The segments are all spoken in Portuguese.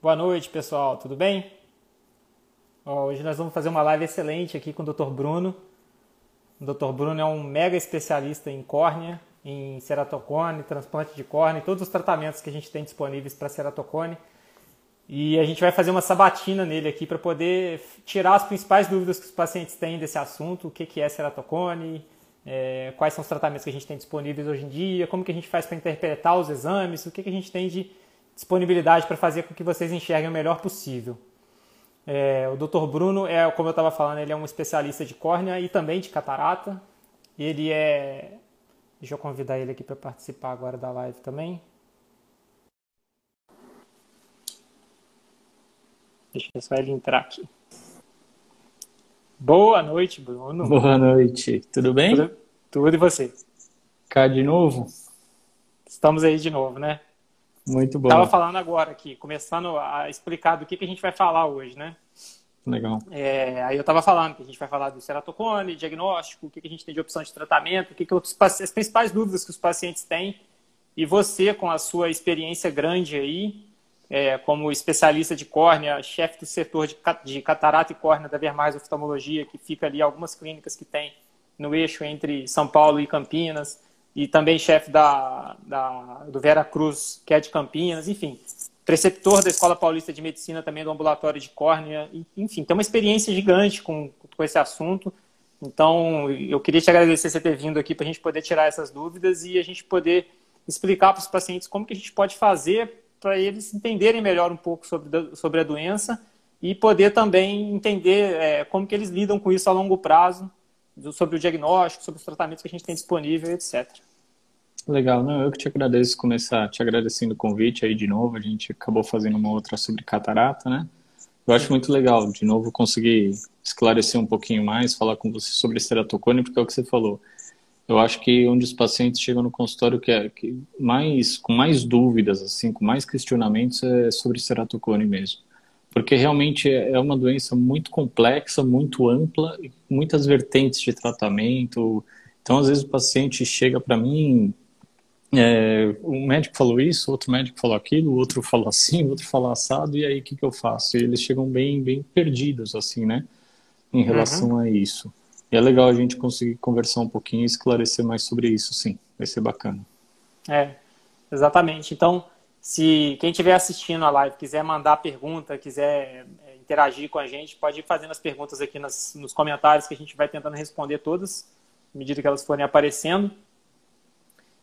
Boa noite, pessoal. Tudo bem? hoje nós vamos fazer uma live excelente aqui com o Dr. Bruno. O Dr. Bruno é um mega especialista em córnea, em ceratocone, transplante de córnea, todos os tratamentos que a gente tem disponíveis para ceratocone. E a gente vai fazer uma sabatina nele aqui para poder tirar as principais dúvidas que os pacientes têm desse assunto, o que é ceratocone, é, quais são os tratamentos que a gente tem disponíveis hoje em dia, como que a gente faz para interpretar os exames, o que, que a gente tem de disponibilidade para fazer com que vocês enxerguem o melhor possível. É, o Dr. Bruno é, como eu estava falando, ele é um especialista de córnea e também de catarata. Ele é. Deixa eu convidar ele aqui para participar agora da live também. Deixa eu só ele entrar aqui. Boa noite, Bruno. Boa noite. Tudo bem? Tudo, tudo e você? Cá de novo? Estamos aí de novo, né? Muito bom. Estava falando agora aqui, começando a explicar do que, que a gente vai falar hoje, né? Legal. É, aí eu estava falando que a gente vai falar do ceratocone, diagnóstico, o que, que a gente tem de opção de tratamento, o que, que os, as principais dúvidas que os pacientes têm. E você, com a sua experiência grande aí, é, como especialista de córnea, chefe do setor de, de catarata e córnea da Vermais Oftalmologia, que fica ali algumas clínicas que tem no eixo entre São Paulo e Campinas, e também chefe da, da, do Vera Cruz, que é de Campinas, enfim, preceptor da Escola Paulista de Medicina também do ambulatório de córnea, enfim, tem uma experiência gigante com, com esse assunto. Então, eu queria te agradecer você ter vindo aqui para a gente poder tirar essas dúvidas e a gente poder explicar para os pacientes como que a gente pode fazer para eles entenderem melhor um pouco sobre, sobre a doença e poder também entender é, como que eles lidam com isso a longo prazo, sobre o diagnóstico, sobre os tratamentos que a gente tem disponível, etc. Legal, não, eu que te agradeço começar te agradecendo o convite aí de novo. A gente acabou fazendo uma outra sobre catarata, né? Eu acho muito legal, de novo, conseguir esclarecer um pouquinho mais, falar com você sobre ceratocone, porque é o que você falou. Eu acho que onde os pacientes chegam no consultório que é que mais com mais dúvidas, assim, com mais questionamentos é sobre ceratocone mesmo, porque realmente é, é uma doença muito complexa, muito ampla, muitas vertentes de tratamento. Então, às vezes o paciente chega para mim é, um médico falou isso, outro médico falou aquilo, outro falou assim, outro falou assado, e aí o que, que eu faço? E eles chegam bem, bem perdidos, assim, né? Em relação uhum. a isso. E é legal a gente conseguir conversar um pouquinho e esclarecer mais sobre isso, sim. Vai ser bacana. É, exatamente. Então, se quem estiver assistindo a live quiser mandar pergunta, quiser é, interagir com a gente, pode ir fazendo as perguntas aqui nas, nos comentários que a gente vai tentando responder todas, à medida que elas forem aparecendo.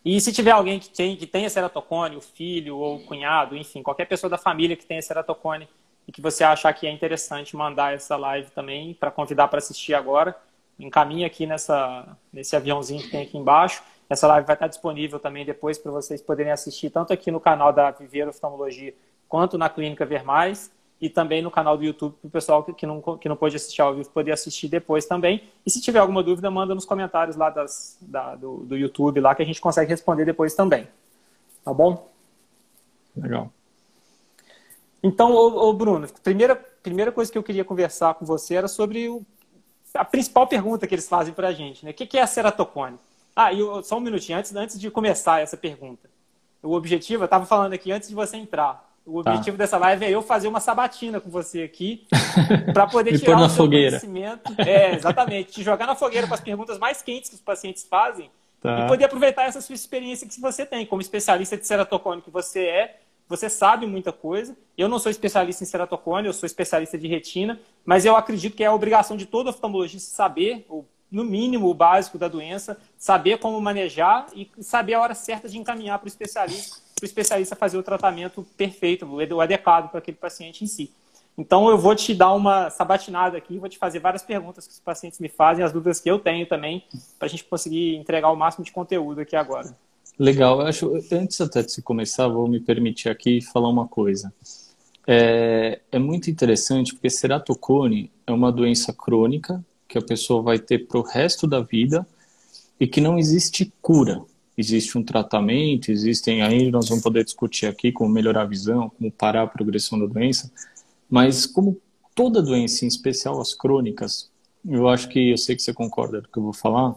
E se tiver alguém que tem que tenha ceratocone, o filho ou o cunhado, enfim, qualquer pessoa da família que tenha ceratocone e que você achar que é interessante mandar essa live também para convidar para assistir agora, encaminha aqui nessa nesse aviãozinho que tem aqui embaixo. Essa live vai estar disponível também depois para vocês poderem assistir tanto aqui no canal da Viveiro Oftalmologia quanto na Clínica Vermais e também no canal do YouTube para o pessoal que não, que não pôde assistir ao vivo poder assistir depois também. E se tiver alguma dúvida, manda nos comentários lá das, da, do, do YouTube lá que a gente consegue responder depois também. Tá bom? Legal. Então, ô, ô Bruno, primeira, primeira coisa que eu queria conversar com você era sobre o, a principal pergunta que eles fazem para a gente, né? O que é a ceratocone? Ah, e só um minutinho, antes, antes de começar essa pergunta. O objetivo, eu estava falando aqui antes de você entrar. O tá. objetivo tá. dessa live é eu fazer uma sabatina com você aqui, para poder tirar o seu fogueira. conhecimento. É, exatamente. Te jogar na fogueira com as perguntas mais quentes que os pacientes fazem tá. e poder aproveitar essa sua experiência que você tem. Como especialista de ceratocone que você é, você sabe muita coisa. Eu não sou especialista em ceratocone, eu sou especialista de retina, mas eu acredito que é a obrigação de todo oftalmologista saber, ou no mínimo, o básico da doença, saber como manejar e saber a hora certa de encaminhar para o especialista para o especialista fazer o tratamento perfeito, o adequado para aquele paciente em si. Então, eu vou te dar uma sabatinada aqui, vou te fazer várias perguntas que os pacientes me fazem, as dúvidas que eu tenho também, para a gente conseguir entregar o máximo de conteúdo aqui agora. Legal, eu acho, antes até de começar, vou me permitir aqui falar uma coisa. É, é muito interessante porque ceratocone é uma doença crônica que a pessoa vai ter para o resto da vida e que não existe cura existe um tratamento, existem aí, nós vamos poder discutir aqui como melhorar a visão, como parar a progressão da doença, mas como toda doença, em especial as crônicas, eu acho que, eu sei que você concorda com o que eu vou falar,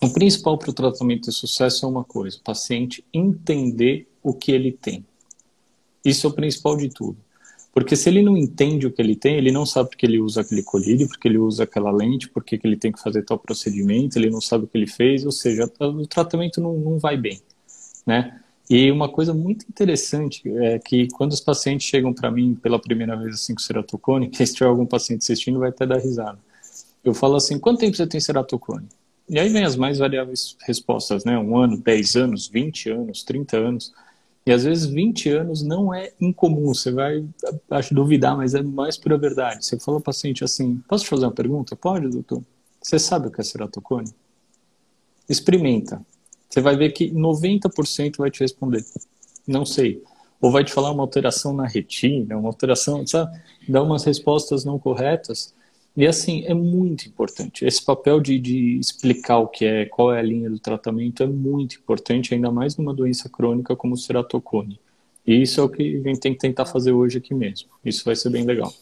o principal para o tratamento de sucesso é uma coisa, o paciente entender o que ele tem. Isso é o principal de tudo. Porque se ele não entende o que ele tem, ele não sabe porque ele usa aquele colírio, porque ele usa aquela lente, porque ele tem que fazer tal procedimento, ele não sabe o que ele fez, ou seja, o tratamento não, não vai bem, né? E uma coisa muito interessante é que quando os pacientes chegam para mim pela primeira vez assim com ceratocone, que se tiver algum paciente assistindo vai até dar risada. Eu falo assim, quanto tempo você tem ceratocone? E aí vem as mais variáveis respostas, né? Um ano, 10 anos, 20 anos, 30 anos. E às vezes 20 anos não é incomum, você vai, acho, duvidar, mas é mais pura verdade. Você fala ao paciente assim, posso te fazer uma pergunta? Pode, doutor. Você sabe o que é ceratocone? Experimenta. Você vai ver que 90% vai te responder. Não sei. Ou vai te falar uma alteração na retina, uma alteração, sabe? Dá umas respostas não corretas. E assim, é muito importante. Esse papel de, de explicar o que é, qual é a linha do tratamento é muito importante, ainda mais numa doença crônica como o ceratocone. E isso é o que a gente tem que tentar fazer hoje aqui mesmo. Isso vai ser bem legal.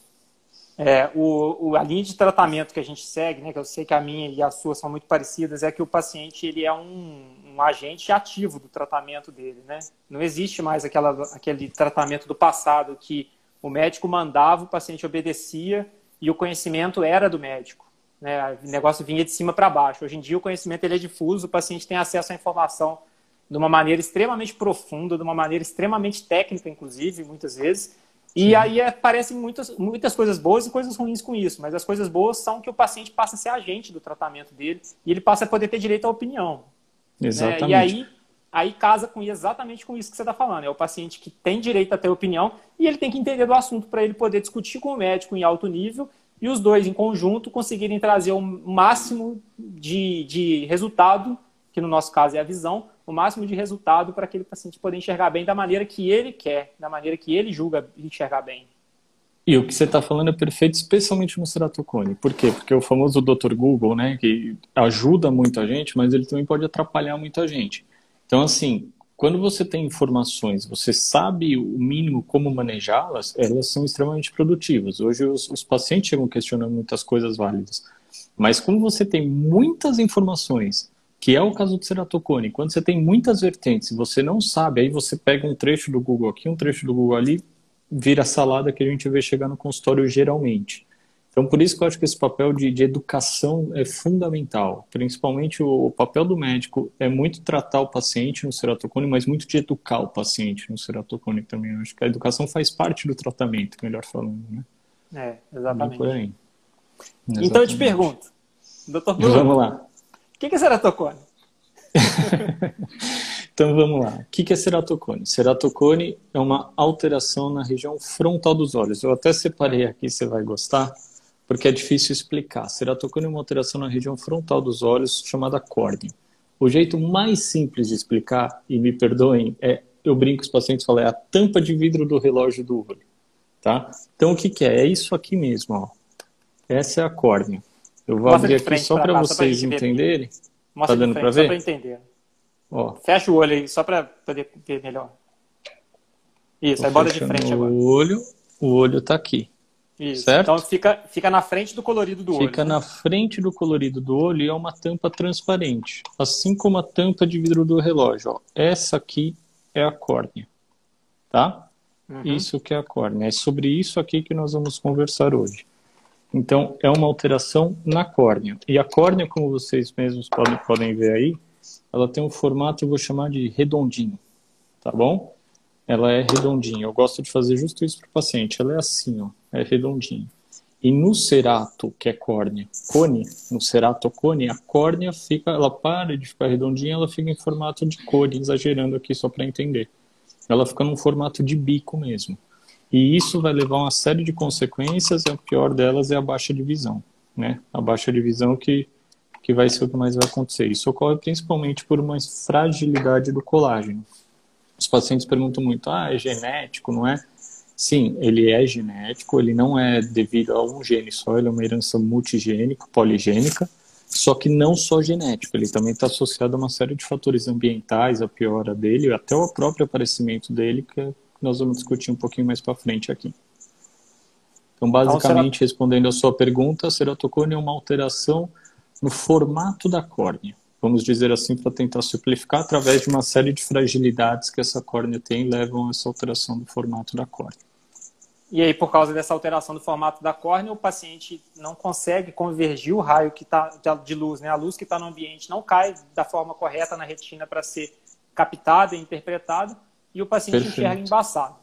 É, o, o, a linha de tratamento que a gente segue, né, que eu sei que a minha e a sua são muito parecidas, é que o paciente ele é um, um agente ativo do tratamento dele. Né? Não existe mais aquela, aquele tratamento do passado que o médico mandava, o paciente obedecia e o conhecimento era do médico. Né? O negócio vinha de cima para baixo. Hoje em dia o conhecimento ele é difuso, o paciente tem acesso à informação de uma maneira extremamente profunda, de uma maneira extremamente técnica, inclusive, muitas vezes. E Sim. aí aparecem muitas, muitas coisas boas e coisas ruins com isso, mas as coisas boas são que o paciente passa a ser agente do tratamento dele e ele passa a poder ter direito à opinião. Exatamente. Né? E aí, aí casa com exatamente com isso que você está falando. É o paciente que tem direito a ter opinião e ele tem que entender do assunto para ele poder discutir com o médico em alto nível e os dois em conjunto conseguirem trazer o máximo de, de resultado, que no nosso caso é a visão, o máximo de resultado para aquele paciente poder enxergar bem da maneira que ele quer, da maneira que ele julga enxergar bem. E o que você está falando é perfeito, especialmente no ceratocone. Por quê? Porque o famoso Dr. Google, né, que ajuda muito a gente, mas ele também pode atrapalhar muita gente. Então, assim, quando você tem informações, você sabe o mínimo como manejá-las, elas são extremamente produtivas. Hoje os, os pacientes chegam questionando muitas coisas válidas. Mas quando você tem muitas informações, que é o caso do ceratocone, quando você tem muitas vertentes e você não sabe, aí você pega um trecho do Google aqui, um trecho do Google ali, vira salada que a gente vê chegar no consultório geralmente. Então, por isso que eu acho que esse papel de, de educação é fundamental. Principalmente o, o, papel do médico é muito tratar o paciente no ceratocone, mas muito de educar o paciente no ceratocone também. Eu acho que a educação faz parte do tratamento, melhor falando, né? É, exatamente. Exatamente. Então, eu te pergunto, doutor Bruno, Vamos lá. O que é ceratocone? então vamos lá. O que é ceratocone? Ceratocone é uma alteração na região frontal dos olhos. Eu até separei aqui, você vai gostar porque é difícil explicar. Ceratocone é uma alteração na região frontal dos olhos chamada córnea. O jeito mais simples de explicar, e me perdoem, é eu brinco com os pacientes falam, é a tampa de vidro do relógio do olho. Tá? Então o que, que é? É isso aqui mesmo. Ó. Essa é a córnea. Eu vou Mostra abrir aqui só para vocês entenderem. Mostra tá dando para ver? Só para entender. Ó. Fecha o olho aí, só para poder ver melhor. Isso, aí bota de frente agora. O olho, o olho está aqui. Isso. Certo? Então fica, fica na frente do colorido do fica olho. Fica né? na frente do colorido do olho e é uma tampa transparente. Assim como a tampa de vidro do relógio. Ó. Essa aqui é a córnea. Tá? Uhum. Isso que é a córnea. É sobre isso aqui que nós vamos conversar hoje. Então, é uma alteração na córnea. E a córnea, como vocês mesmos podem, podem ver aí, ela tem um formato, eu vou chamar de redondinho. Tá bom? ela é redondinha. Eu gosto de fazer justo isso para o paciente. Ela é assim, ó, é redondinha. E no cerato, que é córnea, cone, no cerato cone, a córnea fica, ela para de ficar redondinha, ela fica em formato de cone, exagerando aqui só para entender. Ela fica num formato de bico mesmo. E isso vai levar uma série de consequências, e a pior delas é a baixa de visão, né? A baixa de visão que que vai ser o que mais vai acontecer. Isso ocorre principalmente por uma fragilidade do colágeno. Os pacientes perguntam muito, ah, é genético, não é? Sim, ele é genético, ele não é devido a um gene só, ele é uma herança multigênica, poligênica, só que não só genético, ele também está associado a uma série de fatores ambientais, a piora dele, até o próprio aparecimento dele, que nós vamos discutir um pouquinho mais para frente aqui. Então, basicamente, então, respondendo a sua pergunta, a ceratocone é uma alteração no formato da córnea vamos dizer assim, para tentar simplificar, através de uma série de fragilidades que essa córnea tem, levam a essa alteração do formato da córnea. E aí, por causa dessa alteração do formato da córnea, o paciente não consegue convergir o raio que tá de luz, né? A luz que está no ambiente não cai da forma correta na retina para ser captada e interpretada, e o paciente Perfeito. enxerga embaçado.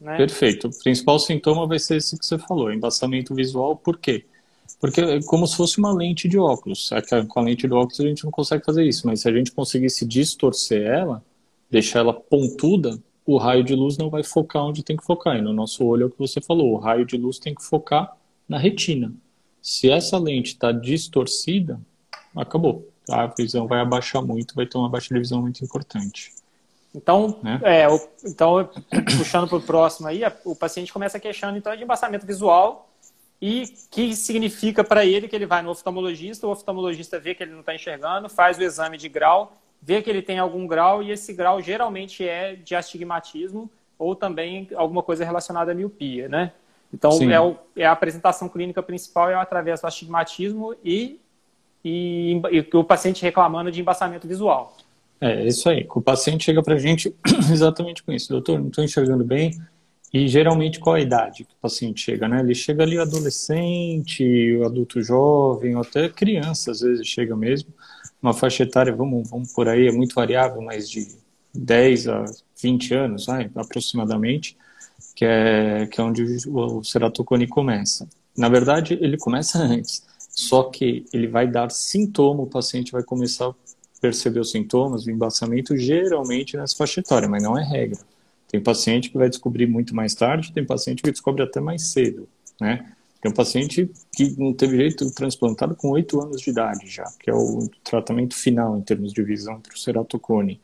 Né? Perfeito. O principal sintoma vai ser esse que você falou, embaçamento visual. Por quê? Porque é como se fosse uma lente de óculos. É com a lente de óculos a gente não consegue fazer isso, mas se a gente conseguisse distorcer ela, deixar ela pontuda, o raio de luz não vai focar onde tem que focar. E no nosso olho é o que você falou, o raio de luz tem que focar na retina. Se essa lente está distorcida, acabou. A visão vai abaixar muito, vai ter uma baixa de visão muito importante. Então, né? é, então puxando para o próximo aí, o paciente começa queixando então de embaçamento visual e que significa para ele que ele vai no oftalmologista, o oftalmologista vê que ele não está enxergando, faz o exame de grau, vê que ele tem algum grau e esse grau geralmente é de astigmatismo ou também alguma coisa relacionada à miopia, né? Então, é, o, é, a apresentação clínica principal é através do astigmatismo e, e, e o paciente reclamando de embaçamento visual. É, isso aí. O paciente chega para a gente exatamente com isso. Doutor, não estou enxergando bem. E geralmente qual a idade que o paciente chega, né? Ele chega ali adolescente, adulto jovem, ou até criança às vezes chega mesmo. Uma faixa etária, vamos, vamos por aí, é muito variável, mas de 10 a 20 anos, vai, aproximadamente, que é, que é onde o ceratocone começa. Na verdade, ele começa antes, só que ele vai dar sintoma, o paciente vai começar perceber os sintomas, o embaçamento, geralmente nessa faixa etária, mas não é regra. Tem paciente que vai descobrir muito mais tarde, tem paciente que descobre até mais cedo, né? Tem um paciente que não teve jeito transplantado com 8 anos de idade já, que é o tratamento final em termos de visão para o ceratocone.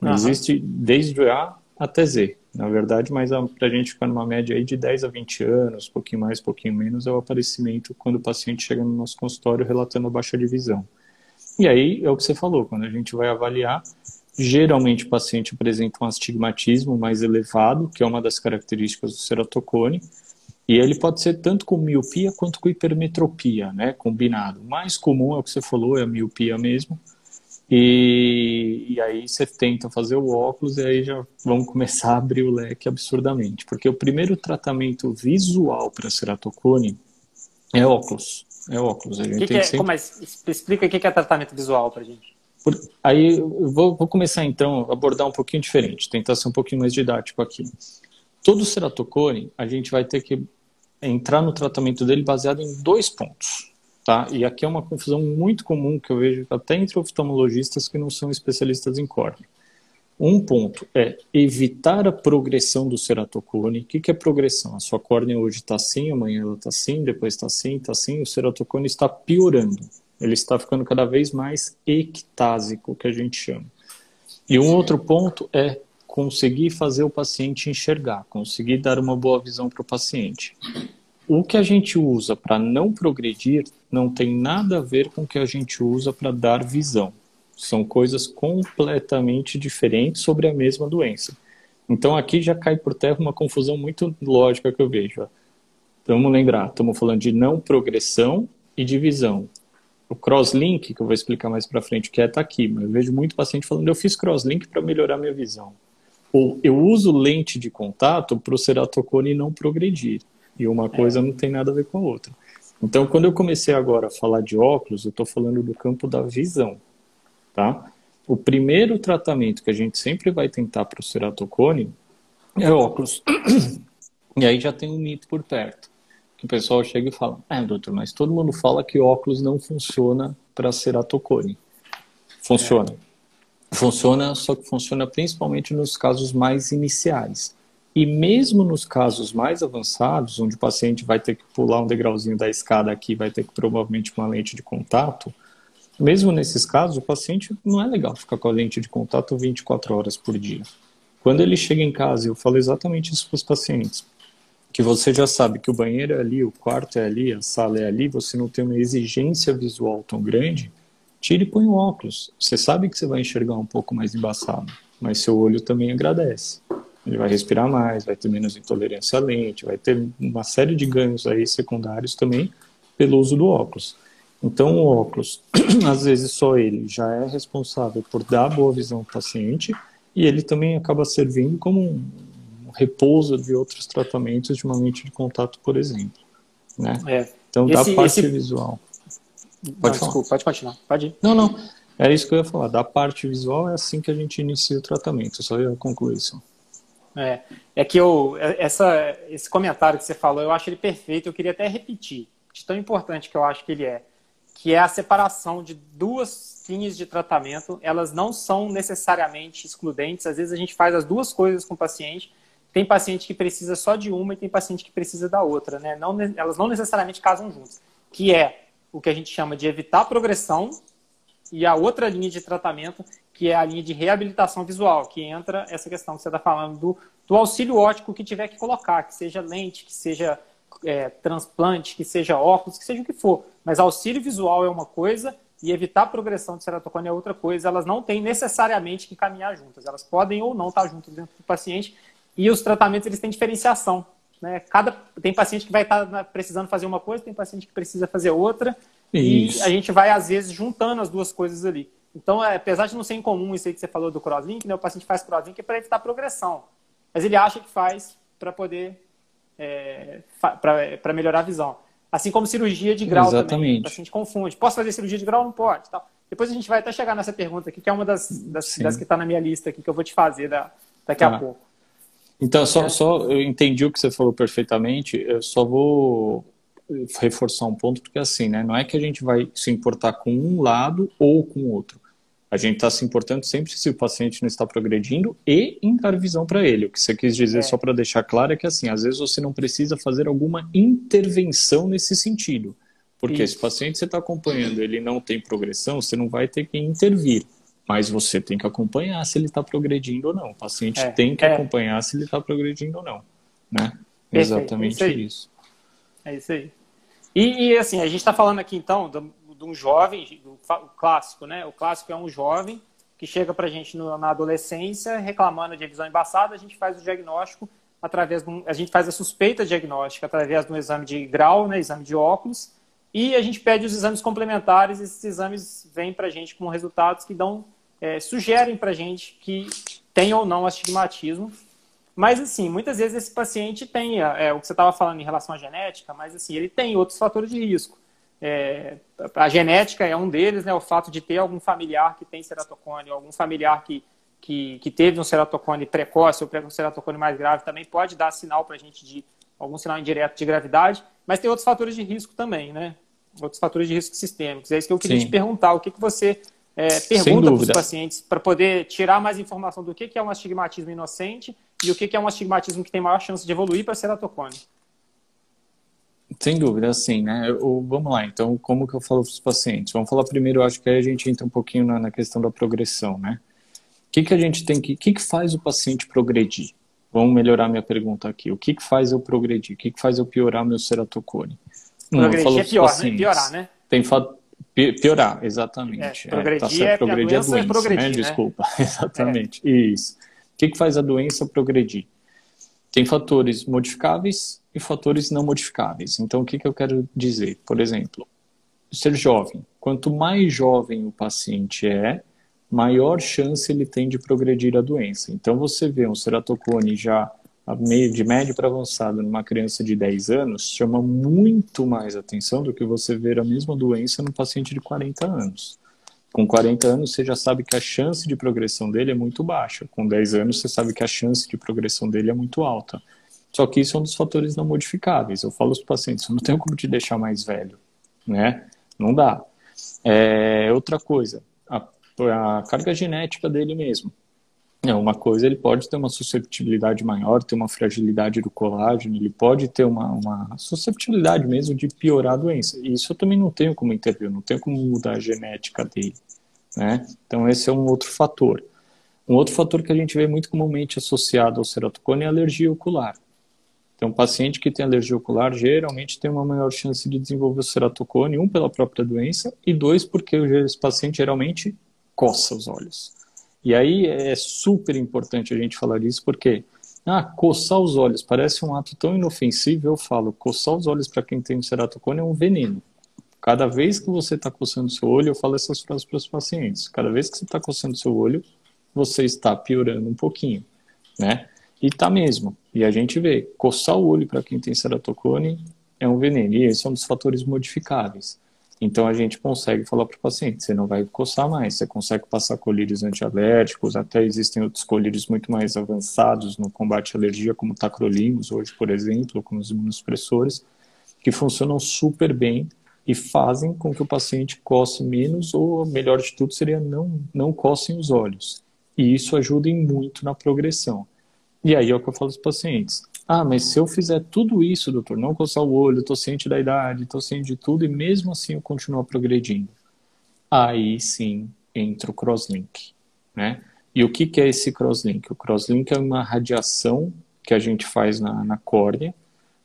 Uhum. Existe desde A até Z, na verdade, mas para a gente ficar numa média aí de 10 a 20 anos, pouquinho mais, pouquinho menos, é o aparecimento quando o paciente chega no nosso consultório relatando a baixa de visão. E aí é o que você falou, quando a gente vai avaliar, geralmente o paciente apresenta um astigmatismo mais elevado, que é uma das características do ceratocone, e ele pode ser tanto com miopia quanto com hipermetropia, né, combinado. O mais comum é o que você falou, é a miopia mesmo. E, e aí você tenta fazer o óculos e aí já vamos começar a abrir o leque absurdamente. Porque o primeiro tratamento visual para ceratocone é óculos. É óculos. A gente que que é, sempre... como é, explica o que é tratamento visual para gente. Por, aí eu vou, vou, começar então a abordar um pouquinho diferente, tentar ser um pouquinho mais didático aqui. Todo ceratocone, a gente vai ter que entrar no tratamento dele baseado em dois pontos. Tá? E aqui é uma confusão muito comum que eu vejo até entre oftalmologistas que não são especialistas em córnea. Um ponto é evitar a progressão do ceratocone. O que, que é progressão? A sua córnea hoje está assim, amanhã ela está assim, depois está assim, está assim. O ceratocone está piorando. Ele está ficando cada vez mais ectásico, que a gente chama. E um outro ponto é conseguir fazer o paciente enxergar, conseguir dar uma boa visão para o paciente. O que a gente usa para não progredir não tem nada a ver com o que a gente usa para dar visão. São coisas completamente diferentes sobre a mesma doença. Então aqui já cai por terra uma confusão muito lógica que eu vejo. Vamos lembrar, estamos falando de não progressão e divisão. O crosslink, que eu vou explicar mais para frente o que é, está aqui, mas eu vejo muito paciente falando, eu fiz crosslink para melhorar minha visão. Eu uso lente de contato para o ceratocone não progredir. E uma coisa é. não tem nada a ver com a outra. Então, quando eu comecei agora a falar de óculos, eu estou falando do campo da visão tá? O primeiro tratamento que a gente sempre vai tentar para o ceratocone é óculos. E aí já tem um mito por perto. Que o pessoal chega e fala: É, doutor, mas todo mundo fala que óculos não funciona para ceratocone. Funciona. É. Funciona, só que funciona principalmente nos casos mais iniciais. E mesmo nos casos mais avançados, onde o paciente vai ter que pular um degrauzinho da escada aqui, vai ter que provavelmente uma lente de contato, mesmo nesses casos, o paciente não é legal ficar com a lente de contato 24 horas por dia. Quando ele chega em casa, eu falo exatamente isso para os pacientes, que você já sabe que o banheiro é ali, o quarto é ali, a sala é ali, você não tem uma exigência visual tão grande, tire e põe o óculos. Você sabe que você vai enxergar um pouco mais embaçado, mas seu olho também agradece. Ele vai respirar mais, vai ter menos intolerância à lente, vai ter uma série de ganhos aí secundários também pelo uso do óculos. Então, o óculos, às vezes só ele já é responsável por dar boa visão ao paciente e ele também acaba servindo como um repouso de outros tratamentos de uma lente de contato, por exemplo. Né? É. Então, da parte esse... visual. Pode, não, desculpa, pode continuar. Pode ir. Não, não. Era isso que eu ia falar. Da parte visual é assim que a gente inicia o tratamento. Só ia concluir isso. É, é que eu, essa, esse comentário que você falou, eu acho ele perfeito. Eu queria até repetir, de tão importante que eu acho que ele é, que é a separação de duas linhas de tratamento. Elas não são necessariamente excludentes. Às vezes a gente faz as duas coisas com o paciente. Tem paciente que precisa só de uma e tem paciente que precisa da outra, né? Não, elas não necessariamente casam juntas. Que é o que a gente chama de evitar progressão e a outra linha de tratamento, que é a linha de reabilitação visual, que entra essa questão que você está falando do, do, auxílio óptico que tiver que colocar, que seja lente, que seja é, transplante, que seja óculos, que seja o que for. Mas auxílio visual é uma coisa e evitar progressão de ceratocone é outra coisa. Elas não têm necessariamente que caminhar juntas. Elas podem ou não estar juntas dentro do paciente. E os tratamentos eles têm diferenciação. Né? Cada, tem paciente que vai estar né, precisando fazer uma coisa, tem paciente que precisa fazer outra. Isso. E a gente vai, às vezes, juntando as duas coisas ali. Então, é, apesar de não ser incomum isso aí que você falou do crosslink, né, o paciente faz crosslink para evitar progressão. Mas ele acha que faz para poder é, para melhorar a visão. Assim como cirurgia de grau Exatamente. também. O paciente confunde. Posso fazer cirurgia de grau? Não pode. Tal. Depois a gente vai até chegar nessa pergunta aqui, que é uma das, das, das que está na minha lista aqui, que eu vou te fazer da, daqui tá. a pouco. Então, só, é. só eu entendi o que você falou perfeitamente, eu só vou reforçar um ponto, porque assim, né, não é que a gente vai se importar com um lado ou com o outro. A gente está se importando sempre se o paciente não está progredindo e em dar visão para ele. O que você quis dizer, é. só para deixar claro, é que assim, às vezes você não precisa fazer alguma intervenção nesse sentido. Porque Isso. se o paciente você está acompanhando, ele não tem progressão, você não vai ter que intervir. Mas você tem que acompanhar se ele está progredindo ou não. O paciente é. tem que é. acompanhar se ele está progredindo ou não. Né? Exatamente é isso. É isso aí. E, e assim, a gente está falando aqui então de, um jovem, do clássico, né? O clássico é um jovem que chega para a gente no, na adolescência reclamando de visão embaçada, a gente faz o diagnóstico através de um, a gente faz a suspeita diagnóstica através de um exame de grau, né, exame de óculos, e a gente pede os exames complementares, esses exames vêm para a gente com resultados que dão, é, sugerem para a gente que tem ou não astigmatismo, mas, assim, muitas vezes esse paciente tem é, é o que você estava falando em relação à genética, mas, assim, ele tem outros fatores de risco. É, a genética é um deles, né? O fato de ter algum familiar que tem ceratocone, algum familiar que, que, que teve um ceratocone precoce ou um ceratocone mais grave também pode dar sinal para a gente de algum sinal indireto de gravidade, mas tem outros fatores de risco também, né? Outros fatores de risco sistêmicos. É isso que eu queria Sim. te perguntar. O que, que você é, pergunta para os pacientes para poder tirar mais informação do que, que é um astigmatismo inocente e o que é um astigmatismo que tem maior chance de evoluir para ceratocone? Sem dúvida, assim, né? Eu, vamos lá, então, como que eu falo para os pacientes? Vamos falar primeiro, eu acho que aí a gente entra um pouquinho na, na questão da progressão, né? O que, que a gente tem que. O que, que faz o paciente progredir? Vamos melhorar minha pergunta aqui. O que, que faz eu progredir? O que, que faz eu piorar meu ceratocone? Progredir um, é pior, né? Piorar, né? Tem piorar, exatamente. É, progredir, é, tá é, progredir a doença, a doença é progredir, né? Desculpa, exatamente. Isso que, que faz a doença progredir? Tem fatores modificáveis e fatores não modificáveis. Então, o que, que eu quero dizer? Por exemplo, ser jovem. Quanto mais jovem o paciente é, maior chance ele tem de progredir a doença. Então, você vê um ceratocone já de médio para avançado numa criança de 10 anos, chama muito mais atenção do que você ver a mesma doença no paciente de 40 anos. Com 40 anos, você já sabe que a chance de progressão dele é muito baixa. Com 10 anos, você sabe que a chance de progressão dele é muito alta. Só que isso é um dos fatores não modificáveis. Eu falo aos pacientes, não tenho como te deixar mais velho, né? Não dá. É, outra coisa, a, a carga genética dele mesmo. É uma coisa, ele pode ter uma susceptibilidade maior, ter uma fragilidade do colágeno, ele pode ter uma, uma susceptibilidade mesmo de piorar a doença. E isso eu também não tenho como intervir, não tenho como mudar a genética dele. Né? Então, esse é um outro fator. Um outro fator que a gente vê muito comumente associado ao ceratocone é a alergia ocular. Então, um paciente que tem alergia ocular geralmente tem uma maior chance de desenvolver o ceratocone, um, pela própria doença, e dois, porque esse paciente geralmente coça os olhos. E aí é super importante a gente falar disso, porque ah, coçar os olhos parece um ato tão inofensivo, eu falo, coçar os olhos para quem tem um ceratocone é um veneno. Cada vez que você está coçando seu olho, eu falo essas frases para os pacientes. Cada vez que você está coçando seu olho, você está piorando um pouquinho, né? E tá mesmo. E a gente vê, coçar o olho para quem tem ceratocone é um veneno. E esse é um dos fatores modificáveis. Então a gente consegue falar para o paciente, você não vai coçar mais, você consegue passar colírios antialérgicos, até existem outros colírios muito mais avançados no combate à alergia, como tacrolimus hoje, por exemplo, como os imunossupressores, que funcionam super bem e fazem com que o paciente coce menos, ou melhor de tudo seria não, não cocem os olhos. E isso ajuda muito na progressão. E aí é o que eu falo aos pacientes. Ah, mas se eu fizer tudo isso, doutor, não coçar o olho, estou ciente da idade, estou ciente de tudo, e mesmo assim eu continuo progredindo. Aí sim entra o crosslink, né? E o que, que é esse crosslink? O crosslink é uma radiação que a gente faz na, na córnea,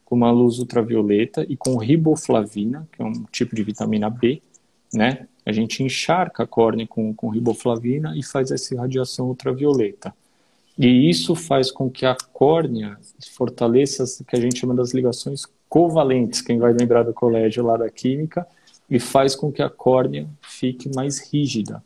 com uma luz ultravioleta e com riboflavina, que é um tipo de vitamina B, né? A gente encharca a córnea com, com riboflavina e faz essa radiação ultravioleta. E isso faz com que a córnea fortaleça o que a gente chama das ligações covalentes, quem vai lembrar do colégio lá da química, e faz com que a córnea fique mais rígida.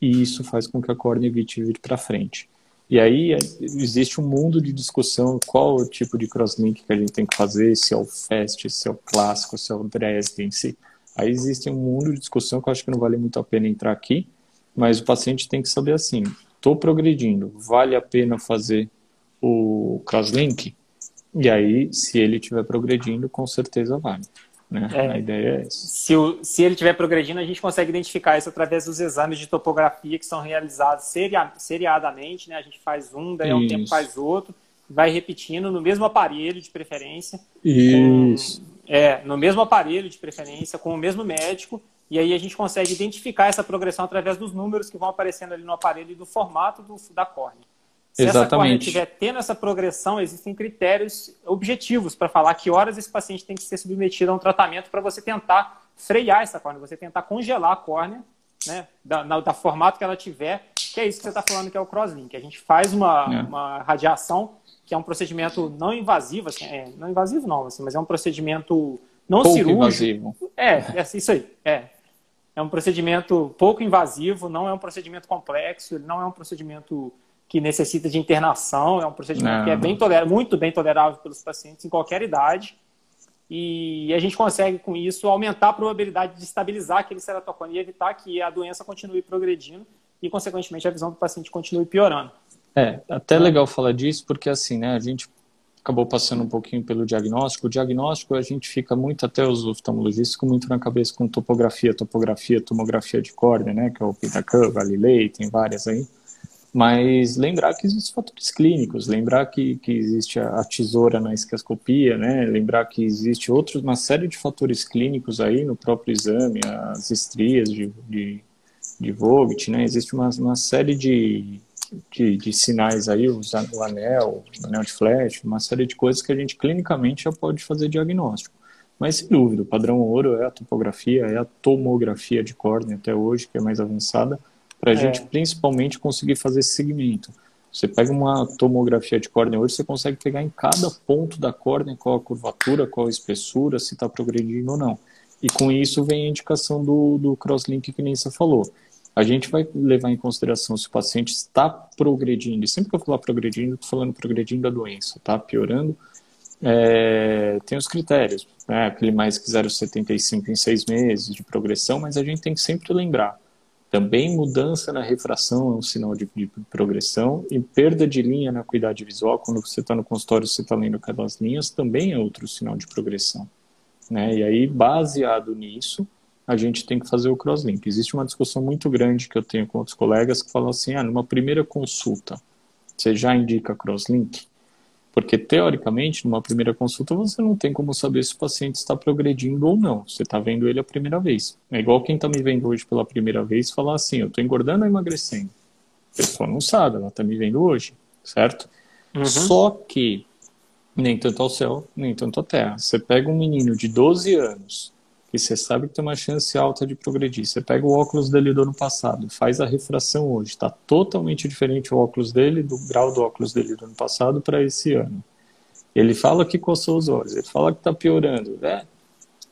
E isso faz com que a córnea evite vir para frente. E aí é, existe um mundo de discussão qual o tipo de crosslink que a gente tem que fazer, se é o FAST, se é o clássico, se é o Dresden, se... Aí existe um mundo de discussão que eu acho que não vale muito a pena entrar aqui, mas o paciente tem que saber assim, estou progredindo, vale a pena fazer o crosslink? E aí, se ele estiver progredindo, com certeza vale. Né? É, a ideia é essa. Se, o, se ele estiver progredindo, a gente consegue identificar isso através dos exames de topografia que são realizados seria, seriadamente. Né? A gente faz um, daí a um tempo faz outro, vai repetindo no mesmo aparelho de preferência. Isso. Com, é, no mesmo aparelho de preferência, com o mesmo médico, e aí a gente consegue identificar essa progressão através dos números que vão aparecendo ali no aparelho e do formato do, da córnea. Se Exatamente. essa córnea estiver tendo essa progressão, existem critérios objetivos para falar que horas esse paciente tem que ser submetido a um tratamento para você tentar frear essa córnea, você tentar congelar a córnea, né, da, na, da formato que ela tiver, que é isso que você está falando que é o crosslink. A gente faz uma, é. uma radiação que é um procedimento não invasivo, assim, é, não invasivo não, assim, mas é um procedimento não Pouco cirúrgico. Invasivo. É, é isso aí. É, é um procedimento pouco invasivo, não é um procedimento complexo, não é um procedimento que necessita de internação, é um procedimento não. que é bem toler, muito bem tolerável pelos pacientes em qualquer idade. E a gente consegue, com isso, aumentar a probabilidade de estabilizar aquele ceratocone e evitar que a doença continue progredindo e, consequentemente, a visão do paciente continue piorando. É, até legal falar disso, porque assim, né, a gente acabou passando um pouquinho pelo diagnóstico. O diagnóstico a gente fica muito, até os oftalmologistas, com muito na cabeça com topografia, topografia, tomografia de córnea, né, que é o Pitacan, Galilei, tem várias aí. Mas lembrar que existem fatores clínicos, lembrar que, que existe a, a tesoura na esquiascopia, né, lembrar que existe outros, uma série de fatores clínicos aí no próprio exame, as estrias de, de, de Vogt, né, existe uma, uma série de de, de sinais aí, o, o anel, o anel de flash, uma série de coisas que a gente clinicamente já pode fazer diagnóstico. Mas, sem dúvida, o padrão ouro é a topografia, é a tomografia de córnea até hoje, que é mais avançada, para a é. gente principalmente conseguir fazer esse segmento. Você pega uma tomografia de córnea hoje, você consegue pegar em cada ponto da córnea qual a curvatura, qual a espessura, se está progredindo ou não. E com isso vem a indicação do, do crosslink que nem você falou. A gente vai levar em consideração se o paciente está progredindo, e sempre que eu falar progredindo, estou falando progredindo a doença, está piorando, é, tem os critérios, né? aquele mais que 0,75 em seis meses de progressão, mas a gente tem que sempre lembrar, também mudança na refração é um sinal de, de progressão e perda de linha na acuidade visual, quando você está no consultório você está lendo aquelas linhas, também é outro sinal de progressão. Né? E aí, baseado nisso, a gente tem que fazer o crosslink. Existe uma discussão muito grande que eu tenho com outros colegas que falam assim, ah, numa primeira consulta, você já indica crosslink? Porque, teoricamente, numa primeira consulta, você não tem como saber se o paciente está progredindo ou não. Você está vendo ele a primeira vez. É igual quem está me vendo hoje pela primeira vez falar assim, eu estou engordando ou emagrecendo? A pessoa não sabe, ela está me vendo hoje, certo? Uhum. Só que, nem tanto ao céu, nem tanto à terra. Você pega um menino de 12 anos que você sabe que tem uma chance alta de progredir. Você pega o óculos dele do ano passado, faz a refração hoje, está totalmente diferente o óculos dele, do grau do óculos dele do ano passado para esse ano. Ele fala que coçou os olhos, ele fala que está piorando. É,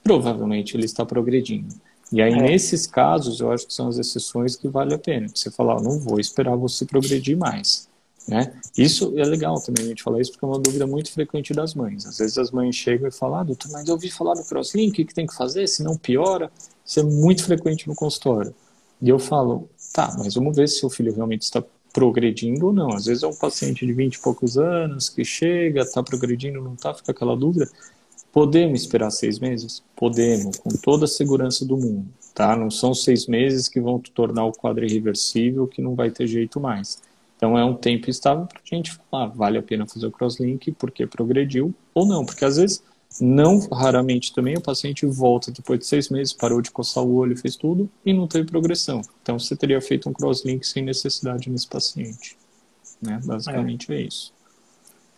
provavelmente ele está progredindo. E aí, é. nesses casos, eu acho que são as exceções que vale a pena. Você falar, oh, não vou esperar você progredir mais. Né? Isso é legal também a gente falar isso porque é uma dúvida muito frequente das mães. Às vezes as mães chegam e falam, ah, doutor, mas eu ouvi falar do crosslink, o que tem que fazer? Se não piora, isso é muito frequente no consultório. E eu falo, tá, mas vamos ver se o filho realmente está progredindo ou não. Às vezes é um paciente de 20 e poucos anos que chega, está progredindo, não está, fica aquela dúvida. Podemos esperar seis meses? Podemos, com toda a segurança do mundo, tá? Não são seis meses que vão tornar o quadro irreversível, que não vai ter jeito mais. Então é um tempo estável para a gente falar, vale a pena fazer o crosslink porque progrediu ou não, porque às vezes não raramente também o paciente volta depois de seis meses, parou de coçar o olho, fez tudo e não teve progressão. Então você teria feito um crosslink sem necessidade nesse paciente. Né? Basicamente é, é isso.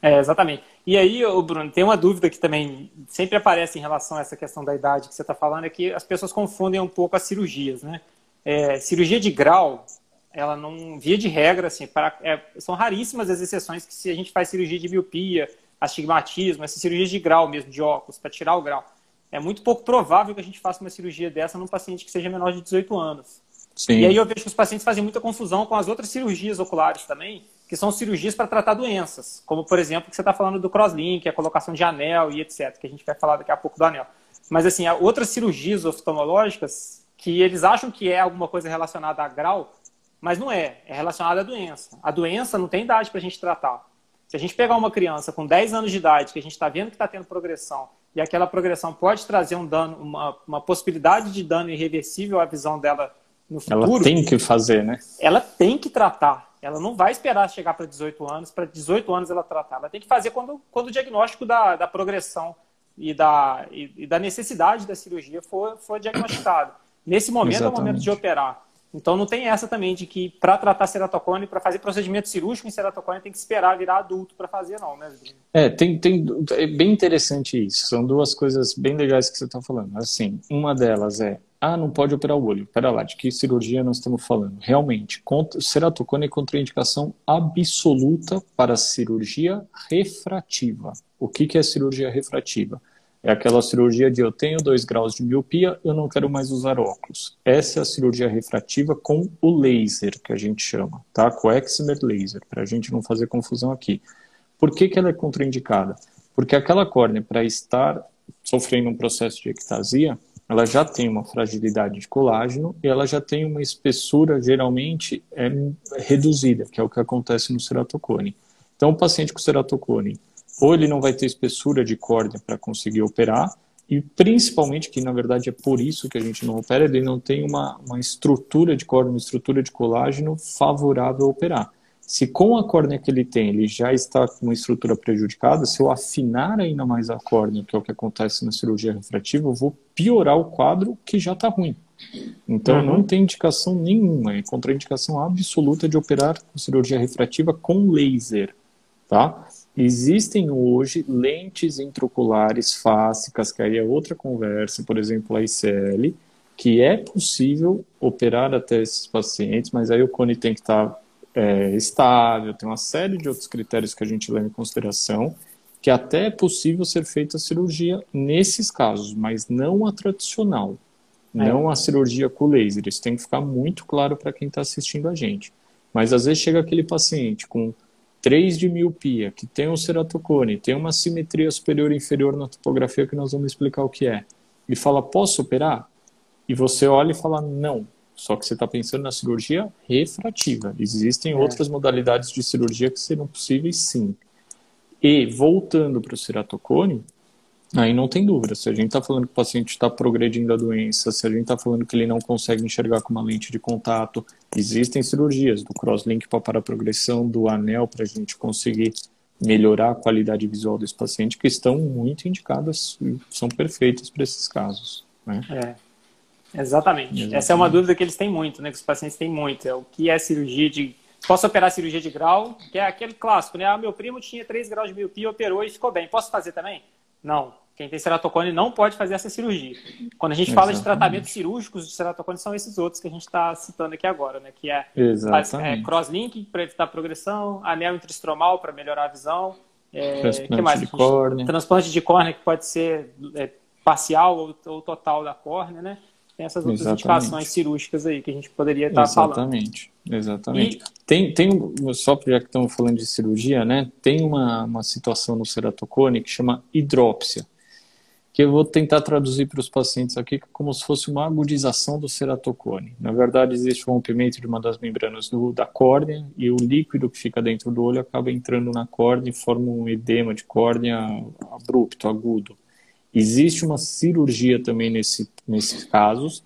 É, exatamente. E aí, Bruno, tem uma dúvida que também sempre aparece em relação a essa questão da idade que você está falando, é que as pessoas confundem um pouco as cirurgias, né? É, cirurgia de grau, ela não, via de regra, assim, para, é, são raríssimas as exceções que se a gente faz cirurgia de miopia, astigmatismo, essas cirurgias de grau mesmo, de óculos, para tirar o grau. É muito pouco provável que a gente faça uma cirurgia dessa num paciente que seja menor de 18 anos. Sim. E aí eu vejo que os pacientes fazem muita confusão com as outras cirurgias oculares também, que são cirurgias para tratar doenças, como por exemplo que você está falando do crosslink, a colocação de anel e etc, que a gente vai falar daqui a pouco do anel. Mas assim, há outras cirurgias oftalmológicas que eles acham que é alguma coisa relacionada a grau, mas não é. É relacionado à doença. A doença não tem idade para a gente tratar. Se a gente pegar uma criança com 10 anos de idade, que a gente está vendo que está tendo progressão, e aquela progressão pode trazer um dano, uma, uma possibilidade de dano irreversível à visão dela no futuro. Ela tem que fazer, né? Ela tem que tratar. Ela não vai esperar chegar para 18 anos, para 18 anos ela tratar. Ela tem que fazer quando, quando o diagnóstico da, da progressão e da, e, e da necessidade da cirurgia for, for diagnosticado. Nesse momento Exatamente. é o momento de operar. Então não tem essa também de que para tratar ceratocone, para fazer procedimento cirúrgico em ceratocone, tem que esperar virar adulto para fazer, não, né? É, tem, tem, é bem interessante isso. São duas coisas bem legais que você está falando. Assim, uma delas é, ah, não pode operar o olho. Pera lá, de que cirurgia nós estamos falando? Realmente, ceratocone é contraindicação absoluta para cirurgia refrativa. O que, que é cirurgia refrativa? É aquela cirurgia de eu tenho dois graus de miopia, eu não quero mais usar óculos. Essa é a cirurgia refrativa com o laser, que a gente chama, tá? Com o Excimer laser, para a gente não fazer confusão aqui. Por que, que ela é contraindicada? Porque aquela córnea, para estar sofrendo um processo de ectasia, ela já tem uma fragilidade de colágeno e ela já tem uma espessura geralmente é, reduzida, que é o que acontece no ceratocone. Então, o paciente com ceratocone ou ele não vai ter espessura de córnea para conseguir operar, e principalmente, que na verdade é por isso que a gente não opera, ele não tem uma, uma estrutura de córnea, uma estrutura de colágeno favorável a operar. Se com a córnea que ele tem, ele já está com uma estrutura prejudicada, se eu afinar ainda mais a córnea, que é o que acontece na cirurgia refrativa, eu vou piorar o quadro que já está ruim. Então uhum. não tem indicação nenhuma, é contraindicação absoluta de operar com cirurgia refrativa com laser, tá? Existem hoje lentes intraoculares fásicas, que aí é outra conversa, por exemplo, a ICL, que é possível operar até esses pacientes, mas aí o cone tem que estar é, estável, tem uma série de outros critérios que a gente leva em consideração, que até é possível ser feita a cirurgia nesses casos, mas não a tradicional, é. não a cirurgia com laser. Isso tem que ficar muito claro para quem está assistindo a gente. Mas às vezes chega aquele paciente com 3 de miopia, que tem um ceratocone, tem uma simetria superior e inferior na topografia que nós vamos explicar o que é, e fala, posso operar? E você olha e fala, não. Só que você está pensando na cirurgia refrativa. Existem é. outras modalidades de cirurgia que serão possíveis sim. E, voltando para o ceratocone, Aí não tem dúvida. Se a gente está falando que o paciente está progredindo a doença, se a gente está falando que ele não consegue enxergar com uma lente de contato, existem cirurgias do crosslink para a progressão, do anel para a gente conseguir melhorar a qualidade visual desse paciente, que estão muito indicadas, são perfeitas para esses casos. Né? É, exatamente. exatamente. Essa é uma dúvida que eles têm muito, né? Que os pacientes têm muito. É o que é cirurgia de. Posso operar cirurgia de grau, que é aquele clássico, né? Ah, meu primo tinha 3 graus de miopia, operou e ficou bem. Posso fazer também? Não. Quem tem ceratocone não pode fazer essa cirurgia. Quando a gente fala de tratamentos cirúrgicos de ceratocone, são esses outros que a gente está citando aqui agora, né? Que é, é crosslink para evitar progressão, anel intrastromal para melhorar a visão. É, transplante que mais? de córnea. Transplante de córnea que pode ser é, parcial ou, ou, total da córnea, né? tem essas outras Exatamente. indicações cirúrgicas aí que a gente poderia estar Exatamente. falando. Exatamente, exatamente. E... Tem, tem, só já que estamos falando de cirurgia, né? Tem uma, uma situação no ceratocone que chama hidrópsia que eu vou tentar traduzir para os pacientes aqui como se fosse uma agudização do ceratocone. Na verdade, existe um rompimento de uma das membranas do, da córnea e o líquido que fica dentro do olho acaba entrando na córnea e forma um edema de córnea abrupto, agudo. Existe uma cirurgia também nesse, nesses casos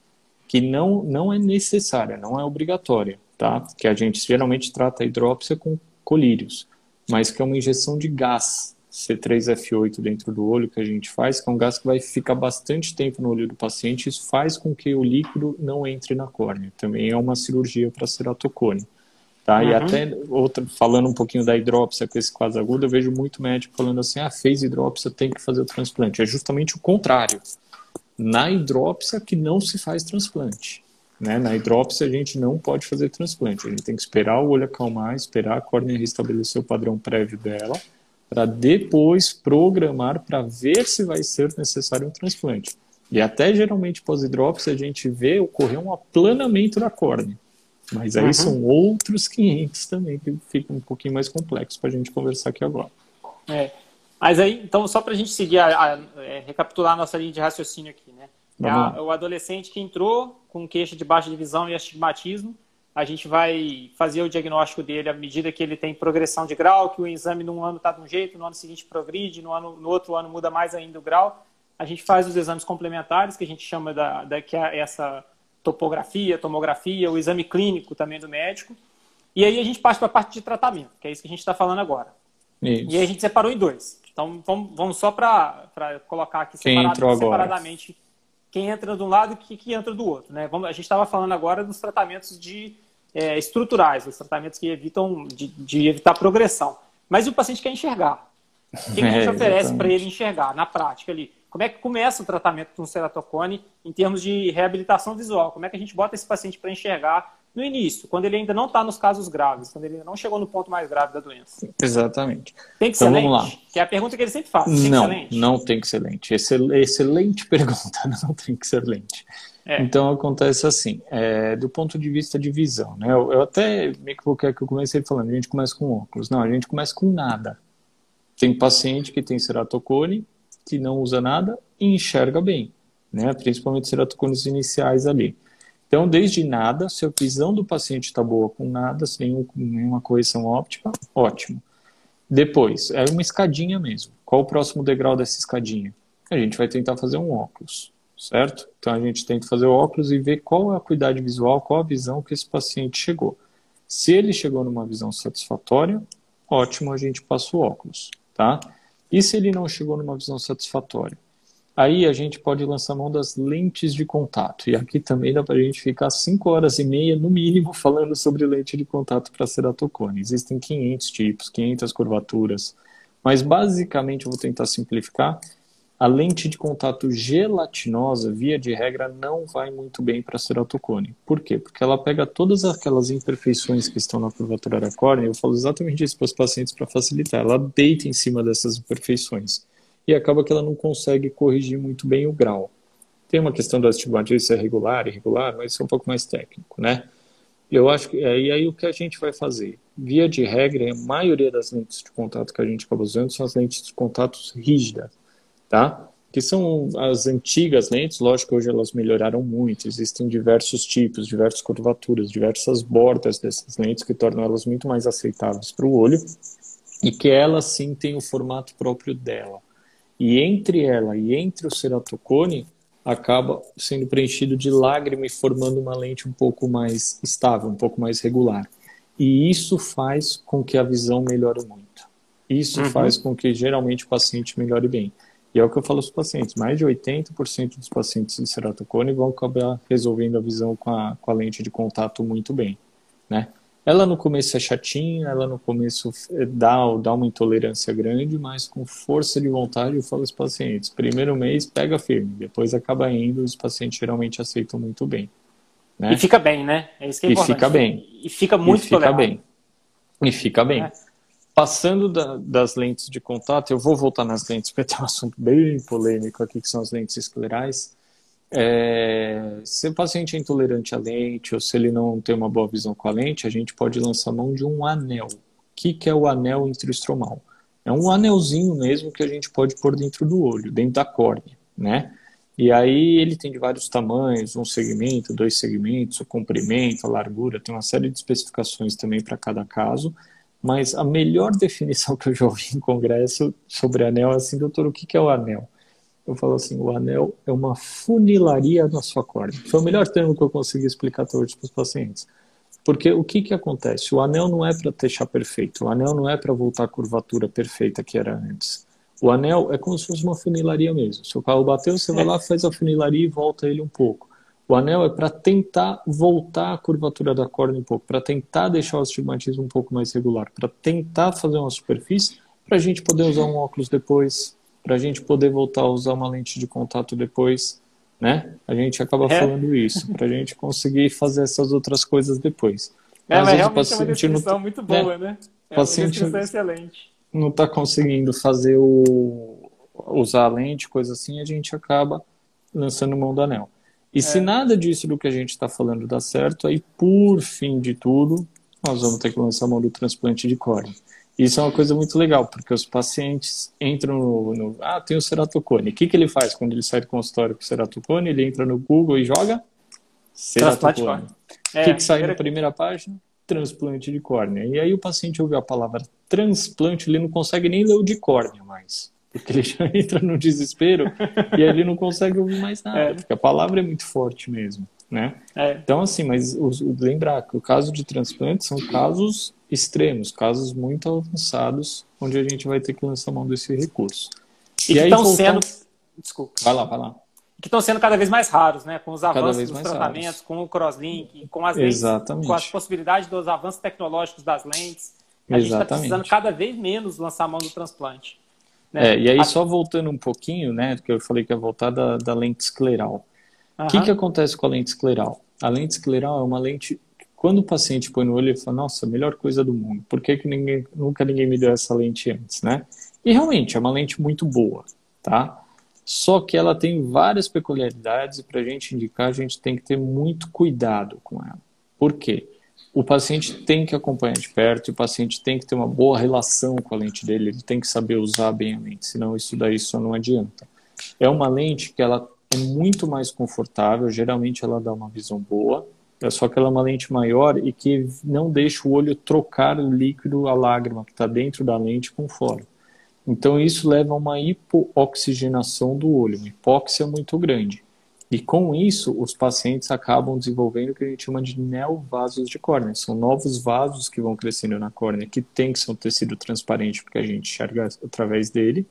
que não, não é necessária, não é obrigatória, tá? Que a gente geralmente trata a hidrópsia com colírios, mas que é uma injeção de gás C3F8 dentro do olho que a gente faz, que é um gás que vai ficar bastante tempo no olho do paciente, isso faz com que o líquido não entre na córnea. Também é uma cirurgia para ceratocone. Tá? Uhum. E até outra, falando um pouquinho da hidrópsia com esse quase agudo, eu vejo muito médico falando assim: ah, fez hidrópsia, tem que fazer o transplante. É justamente o contrário. Na hidrópsia que não se faz transplante. Né? Na hidrópsia a gente não pode fazer transplante. A gente tem que esperar o olho acalmar, esperar a córnea restabelecer o padrão prévio dela para depois programar para ver se vai ser necessário um transplante. E até geralmente pós-hidrópsia a gente vê ocorrer um aplanamento da córnea. Mas aí uhum. são outros 500 também que ficam um pouquinho mais complexos para a gente conversar aqui agora. É. Mas aí, então, só para a gente seguir, a, a, a, é, recapitular a nossa linha de raciocínio aqui, né? É o adolescente que entrou com queixa de baixa de visão e astigmatismo, a gente vai fazer o diagnóstico dele à medida que ele tem progressão de grau, que o exame num ano está de um jeito, no ano seguinte progride, no, ano, no outro ano muda mais ainda o grau. A gente faz os exames complementares, que a gente chama da, da que é essa topografia, tomografia, o exame clínico também do médico. E aí a gente passa para a parte de tratamento, que é isso que a gente está falando agora. Isso. E aí a gente separou em dois. Então vamos, vamos só para colocar aqui separado, separadamente quem entra de um lado e quem que entra do outro. Né? Vamos, a gente estava falando agora dos tratamentos de é, estruturais, os tratamentos que evitam de, de, evitar progressão. Mas o paciente quer enxergar. O que, que a gente é, oferece para ele enxergar na prática ali? Como é que começa o tratamento com ceratocone em termos de reabilitação visual? Como é que a gente bota esse paciente para enxergar no início, quando ele ainda não está nos casos graves, quando ele ainda não chegou no ponto mais grave da doença? Exatamente. Tem que então, ser lente? Vamos lá. Que é a pergunta que ele sempre faz. Tem não, não tem que ser lente. Excelente pergunta, não tem que ser lente. É. Então acontece assim, é, do ponto de vista de visão, né? Eu, eu até me equivoquei que eu comecei falando, a gente começa com óculos. Não, a gente começa com nada. Tem paciente que tem ceratocone, que não usa nada e enxerga bem, né? Principalmente ceratocones iniciais ali. Então, desde nada, se a visão do paciente está boa com nada, sem nenhuma correção óptica, ótimo. Depois, é uma escadinha mesmo. Qual o próximo degrau dessa escadinha? A gente vai tentar fazer um óculos certo? Então a gente tenta fazer o óculos e ver qual é a acuidade visual, qual a visão que esse paciente chegou. Se ele chegou numa visão satisfatória, ótimo, a gente passa o óculos, tá? E se ele não chegou numa visão satisfatória? Aí a gente pode lançar mão das lentes de contato. E aqui também dá para a gente ficar 5 horas e meia, no mínimo, falando sobre lente de contato para ceratocone. Existem 500 tipos, 500 curvaturas. Mas basicamente, eu vou tentar simplificar a lente de contato gelatinosa, via de regra, não vai muito bem para ceratocone. Por quê? Porque ela pega todas aquelas imperfeições que estão na curvatura da córnea, eu falo exatamente isso para os pacientes para facilitar. Ela deita em cima dessas imperfeições e acaba que ela não consegue corrigir muito bem o grau. Tem uma questão do astigmatismo é regular, irregular, mas isso é um pouco mais técnico, né? Eu acho que é, e aí o que a gente vai fazer? Via de regra, a maioria das lentes de contato que a gente acaba usando são as lentes de contato rígidas tá? Que são as antigas lentes, lógico que hoje elas melhoraram muito, existem diversos tipos, diversas curvaturas, diversas bordas dessas lentes que tornam elas muito mais aceitáveis para o olho e que ela sim tem o formato próprio dela. E entre ela e entre o ceratocone acaba sendo preenchido de lágrima e formando uma lente um pouco mais estável, um pouco mais regular. E isso faz com que a visão melhore muito. Isso uhum. faz com que geralmente o paciente melhore bem. E é o que eu falo aos pacientes, mais de 80% dos pacientes de ceratocone vão acabar resolvendo a visão com a, com a lente de contato muito bem, né? Ela no começo é chatinha, ela no começo eh, dá, dá uma intolerância grande, mas com força de vontade eu falo aos pacientes, primeiro mês pega firme, depois acaba indo, os pacientes geralmente aceitam muito bem. Né? E fica bem, né? É isso que é e importante. fica bem. E fica muito e fica bem. E fica bem. É. Passando da, das lentes de contato, eu vou voltar nas lentes, porque tem um assunto bem polêmico aqui, que são as lentes esclerais. é, se o paciente é intolerante à lente ou se ele não tem uma boa visão com a lente, a gente pode lançar mão de um anel. O que, que é o anel intraestromal? É um anelzinho mesmo que a gente pode pôr dentro do olho, dentro da córnea, né? E aí ele tem de vários tamanhos, um segmento, dois segmentos, o comprimento, a largura, tem uma série de especificações também para cada caso. Mas a melhor definição que eu já ouvi em congresso sobre anel é assim, doutor, o que é o anel? Eu falo assim, o anel é uma funilaria na sua córnea. Foi o melhor termo que eu consegui explicar até hoje para os pacientes. Porque o que, que acontece? O anel não é para deixar perfeito, o anel não é para voltar à curvatura perfeita que era antes. O anel é como se fosse uma funilaria mesmo. Se o carro bateu, você vai lá, faz a funilaria e volta ele um pouco. O anel é para tentar voltar a curvatura da córnea um pouco, para tentar deixar o astigmatismo um pouco mais regular, para tentar fazer uma superfície, para a gente poder usar um óculos depois, para a gente poder voltar a usar uma lente de contato depois, né? A gente acaba é. falando isso, para a gente conseguir fazer essas outras coisas depois. É, mas, mas realmente é uma descrição não, muito boa, né? né? É paciente uma excelente. Não está conseguindo fazer o usar a lente, coisa assim, a gente acaba lançando mão do anel. E é. se nada disso do que a gente está falando dá certo, aí por fim de tudo, nós vamos ter que lançar mão do transplante de córnea. Isso é uma coisa muito legal, porque os pacientes entram no. no ah, tem o ceratocone. O que, que ele faz quando ele sai do consultório com o ceratocone? Ele entra no Google e joga ceratocone. O é, que, que sai na primeira página? Transplante de córnea. E aí o paciente ouve a palavra transplante, ele não consegue nem ler o de córnea mais. Porque ele já entra no desespero e aí ele não consegue ouvir mais nada, é. porque a palavra é muito forte mesmo. Né? É. Então, assim, mas os, lembrar que o caso de transplante são casos extremos, casos muito avançados, onde a gente vai ter que lançar mão desse recurso. E, e que estão sendo. Desculpa. Vai lá, vai lá. Que estão sendo cada vez mais raros, né? Com os avanços dos tratamentos, raros. com o crosslink, com as lentes, Exatamente. com as possibilidades dos avanços tecnológicos das lentes. A Exatamente. gente está precisando cada vez menos lançar mão do transplante. Né? É, e aí, a... só voltando um pouquinho, né? Que eu falei que ia voltar da, da lente escleral. O que, que acontece com a lente escleral? A lente escleral é uma lente quando o paciente põe no olho, ele fala, nossa, melhor coisa do mundo. Por que, que ninguém, nunca ninguém me deu essa lente antes, né? E realmente, é uma lente muito boa, tá? Só que ela tem várias peculiaridades e para a gente indicar, a gente tem que ter muito cuidado com ela. Por quê? O paciente tem que acompanhar de perto, o paciente tem que ter uma boa relação com a lente dele, ele tem que saber usar bem a lente, senão isso daí só não adianta. É uma lente que ela é muito mais confortável, geralmente ela dá uma visão boa, é só que ela é uma lente maior e que não deixa o olho trocar o líquido, a lágrima que está dentro da lente com fora. Então isso leva a uma hipooxigenação do olho, uma hipóxia muito grande. E com isso, os pacientes acabam desenvolvendo o que a gente chama de neovasos de córnea. São novos vasos que vão crescendo na córnea, que tem que ser um tecido transparente, porque a gente enxerga através dele,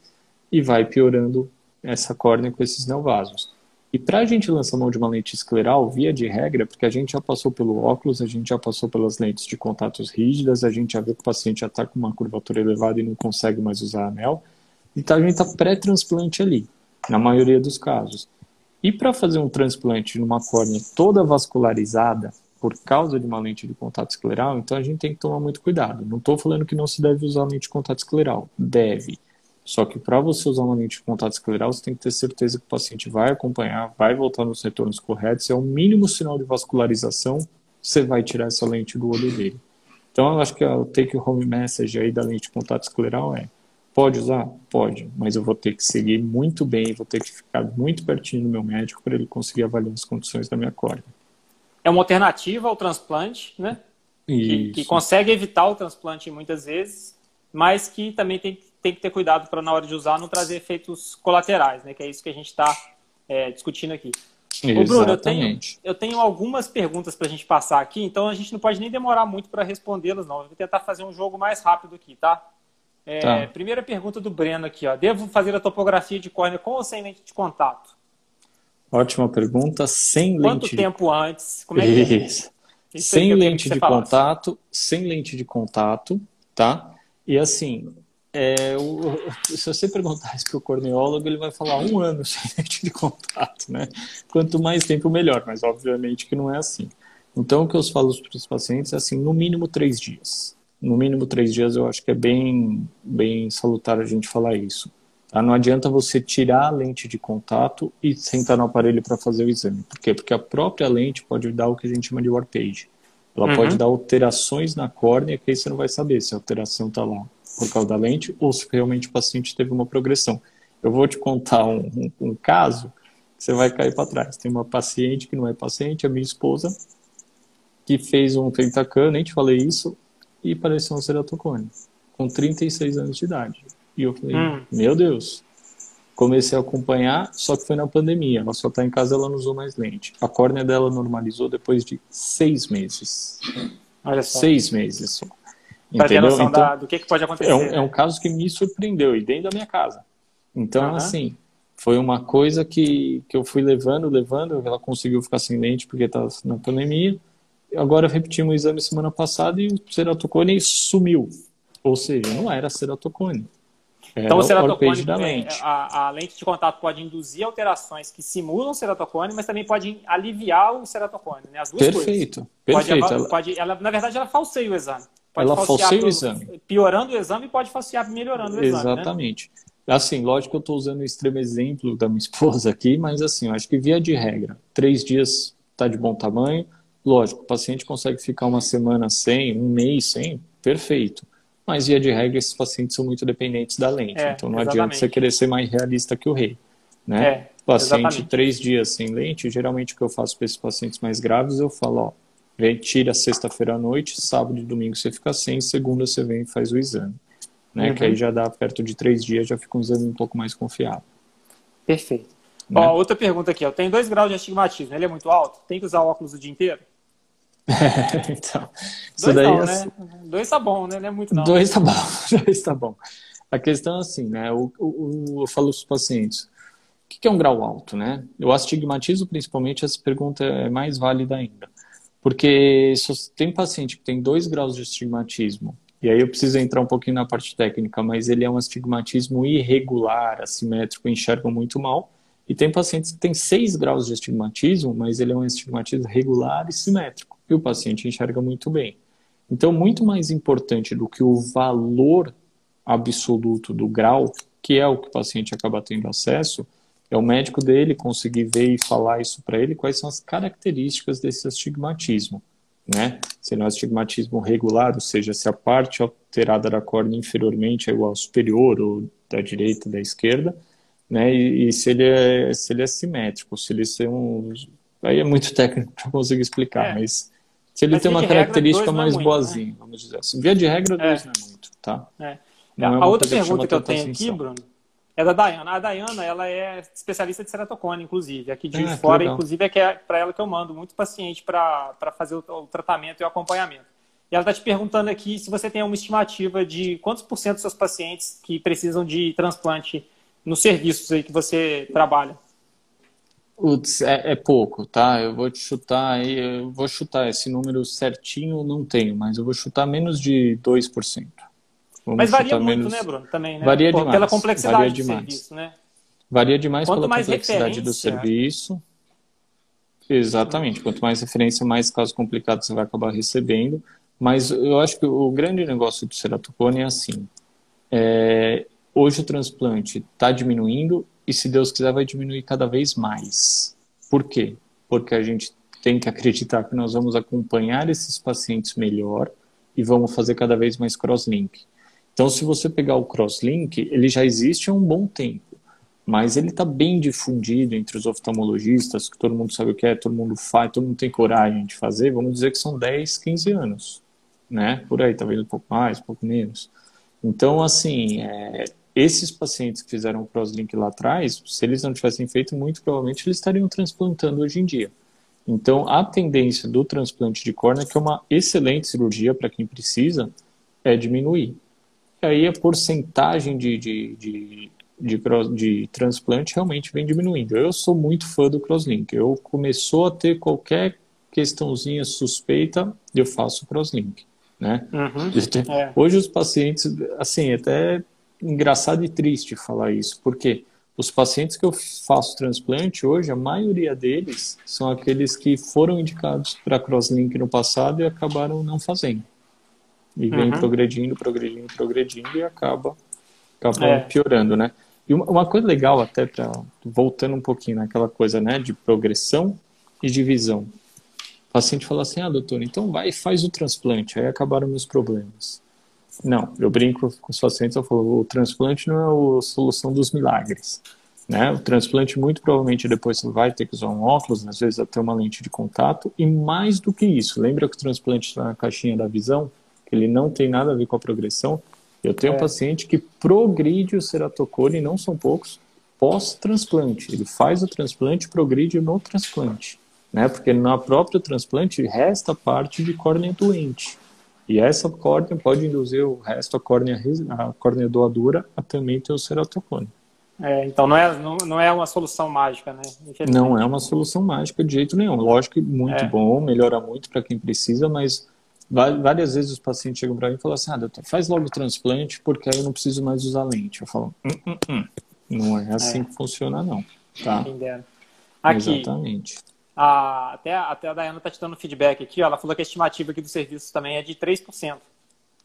e vai piorando essa córnea com esses neovasos. E para a gente lançar mão de uma lente escleral, via de regra, porque a gente já passou pelo óculos, a gente já passou pelas lentes de contatos rígidas, a gente já vê que o paciente já está com uma curvatura elevada e não consegue mais usar anel. Então a gente está pré-transplante ali, na maioria dos casos. E para fazer um transplante numa córnea toda vascularizada, por causa de uma lente de contato escleral, então a gente tem que tomar muito cuidado. Não estou falando que não se deve usar lente de contato escleral. Deve. Só que para você usar uma lente de contato escleral, você tem que ter certeza que o paciente vai acompanhar, vai voltar nos retornos corretos. Se é o mínimo sinal de vascularização, você vai tirar essa lente do olho dele. Então, eu acho que o take home message aí da lente de contato escleral é: pode usar? Pode, mas eu vou ter que seguir muito bem, vou ter que ficar muito pertinho do meu médico para ele conseguir avaliar as condições da minha córnea. É uma alternativa ao transplante, né? Que, que, consegue evitar o transplante muitas vezes, mas que também tem que tem que ter cuidado para na hora de usar não trazer efeitos colaterais, né? Que é isso que a gente está é, discutindo aqui. Exatamente. Ô, Bruno, eu tenho, eu tenho algumas perguntas para a gente passar aqui, então a gente não pode nem demorar muito para respondê-las, não. Eu vou tentar fazer um jogo mais rápido aqui, tá? É, tá? Primeira pergunta do Breno aqui, ó. Devo fazer a topografia de córnea com ou sem lente de contato? Ótima pergunta. Sem Quanto lente. Quanto tempo antes? Como é que é? Isso. sem lente de contato, sem lente de contato, tá? E assim, é, o, se você perguntar isso para o corneólogo, ele vai falar um ano sem lente de contato, né? Quanto mais tempo, melhor, mas obviamente que não é assim. Então, o que eu falo para os pacientes é assim, no mínimo três dias. No mínimo três dias eu acho que é bem, bem salutar a gente falar isso. Tá? Não adianta você tirar a lente de contato e sentar no aparelho para fazer o exame. Por quê? Porque a própria lente pode dar o que a gente chama de warpage. Ela uhum. pode dar alterações na córnea, que aí você não vai saber se a alteração está lá por causa da lente ou se realmente o paciente teve uma progressão. Eu vou te contar um, um, um caso que você vai cair para trás. Tem uma paciente que não é paciente, a minha esposa, que fez um pentacan, nem te falei isso, e pareceu um ceratocone, com 36 anos de idade. E eu falei, hum. meu Deus. Comecei a acompanhar, só que foi na pandemia. Ela só está em casa, ela não usou mais lente. A córnea dela normalizou depois de seis meses. Olha só. Seis meses só. Ter noção então, da, do que, que pode acontecer. É um, é um, caso que me surpreendeu, e dentro da minha casa. Então, uhum. assim, foi uma coisa que, que eu fui levando, levando. Ela conseguiu ficar sem lente porque estava na pandemia. Agora repetimos o exame semana passada e o ceratocone sumiu. Ou seja, não era ceratocone. Então, o ceratocone, da lente. A, a, lente de contato pode induzir alterações que simulam o ceratocone, mas também pode aliviar o ceratocone, né? As duas perfeito, coisas. Perfeito, pode, pode, ela, Na verdade, ela falseia o exame. Pode ela falseia o exame. Piorando o exame e pode falsear melhorando o exame, né? Exatamente. Né? Assim, lógico que eu estou usando o extremo exemplo da minha esposa aqui, mas assim, eu acho que via de regra, três dias está de bom tamanho. Lógico, o paciente consegue ficar uma semana sem, um mês sem, perfeito mas via de regra esses pacientes são muito dependentes da lente. É, então não exatamente. adianta você querer ser mais realista que o rei. Né? É, paciente exatamente. três dias sem lente, geralmente o que eu faço para esses pacientes mais graves, eu falo, ó, vem, tira sexta-feira à noite, sábado e domingo você fica sem, segunda você vem e faz o exame. Né? Uhum. Que aí já dá perto de três dias, já fica um exame um pouco mais confiável. Perfeito. Né? Ó, outra pergunta aqui, ó. Tem dois graus de astigmatismo, ele é muito alto? Tem que usar óculos o dia inteiro? então, isso dois daí não, é... né? Dois tá bom, né? Não é muito não. Dois tá bom, dois tá bom. A questão é assim, né? O, o, eu falo os pacientes, o que é um grau alto, né? Eu astigmatizo principalmente, essa pergunta é mais válida ainda. Porque se tem paciente que tem dois graus de astigmatismo, e aí eu preciso entrar um pouquinho na parte técnica, mas ele é um astigmatismo irregular, assimétrico, enxergam muito mal, e tem pacientes que têm 6 graus de astigmatismo, mas ele é um astigmatismo regular e simétrico e o paciente enxerga muito bem. Então, muito mais importante do que o valor absoluto do grau, que é o que o paciente acaba tendo acesso, é o médico dele conseguir ver e falar isso para ele, quais são as características desse astigmatismo. Né? Se ele é um astigmatismo regular, ou seja, se a parte alterada da córnea inferiormente é igual ao superior, ou da direita, da esquerda, né? E, e, se, ele é, se ele é simétrico, se ele é um. Aí é muito técnico para conseguir explicar, é. mas se ele Mas tem uma característica regra, mais é muito, boazinha, né? vamos dizer assim. Via de regra, dois é. não é muito, tá? É. é a outra pergunta que eu tenho aqui, Bruno, é da Dayana. A Dayana, ela é especialista de ceratocone, inclusive. Aqui de ah, fora, inclusive, é que é para ela que eu mando muito paciente para fazer o, o, tratamento e o acompanhamento. E ela está te perguntando aqui se você tem uma estimativa de quantos por cento dos seus pacientes que precisam de transplante nos serviços aí que você trabalha. É, é, pouco, tá? Eu vou te chutar aí, eu vou chutar esse número certinho, não tenho, mas eu vou chutar menos de 2%. Vamos mas varia muito, menos... né, Bruno? Também, né? Varia Pô, demais. Pela complexidade varia do demais. serviço, né? Varia demais Quanto pela complexidade do serviço. Exatamente. Quanto mais referência, mais casos complicados você vai acabar recebendo. Mas eu acho que o grande negócio do ceratocone é assim. É, hoje o transplante está diminuindo e, se Deus quiser, vai diminuir cada vez mais. Por quê? Porque a gente tem que acreditar que nós vamos acompanhar esses pacientes melhor e vamos fazer cada vez mais crosslink. Então, se você pegar o crosslink, ele já existe há um bom tempo, mas ele está bem difundido entre os oftalmologistas, que todo mundo sabe o que é, todo mundo faz, todo mundo tem coragem de fazer, vamos dizer que são 10, 15 anos, né? Por aí, talvez um pouco mais, um pouco menos. Então, assim, é, esses pacientes que fizeram o crosslink lá atrás, se eles não tivessem feito, muito provavelmente eles estariam transplantando hoje em dia. Então, a tendência do transplante de córnea, que é uma excelente cirurgia para quem precisa, é diminuir. E aí a porcentagem de, de, de, de, de transplante realmente vem diminuindo. Eu sou muito fã do crosslink. Eu começou a ter qualquer questãozinha suspeita, eu faço crosslink. Né? Uhum, é. Hoje os pacientes, assim, até engraçado e triste falar isso, porque os pacientes que eu faço transplante hoje, a maioria deles são aqueles que foram indicados para crosslink no passado e acabaram não fazendo. E vem uhum. progredindo, progredindo, progredindo e acaba, acaba é. piorando, né? E uma, uma coisa legal até para voltando um pouquinho naquela coisa, né, de progressão e de visão. O paciente fala assim: "Ah, doutor, então vai e faz o transplante". Aí acabaram meus problemas. Não, eu brinco com os pacientes, eu falo, o transplante não é a solução dos milagres. Né? O transplante, muito provavelmente, depois você vai ter que usar um óculos, às vezes até uma lente de contato, e mais do que isso, lembra que o transplante está na caixinha da visão? Que ele não tem nada a ver com a progressão. Eu tenho é. um paciente que progride o ceratocone, e não são poucos, pós-transplante. Ele faz o transplante progride no transplante. Né? Porque na própria transplante resta parte de córnea doente. E essa córnea pode induzir o resto, a córnea, a córnea doadora, a também ter o ceratocone. É, então não é, não, não é uma solução mágica, né? Não é uma solução mágica de jeito nenhum. Lógico que muito é. bom, melhora muito para quem precisa, mas várias vezes os pacientes chegam para mim e falam assim: ah, doutor, faz logo o transplante porque aí eu não preciso mais usar lente. Eu falo: hum, hum, hum. não é assim é. que funciona, não. Tá? Aqui, Exatamente. A, até, até a Dayana está te dando feedback aqui, ó, ela falou que a estimativa aqui do serviço também é de 3%.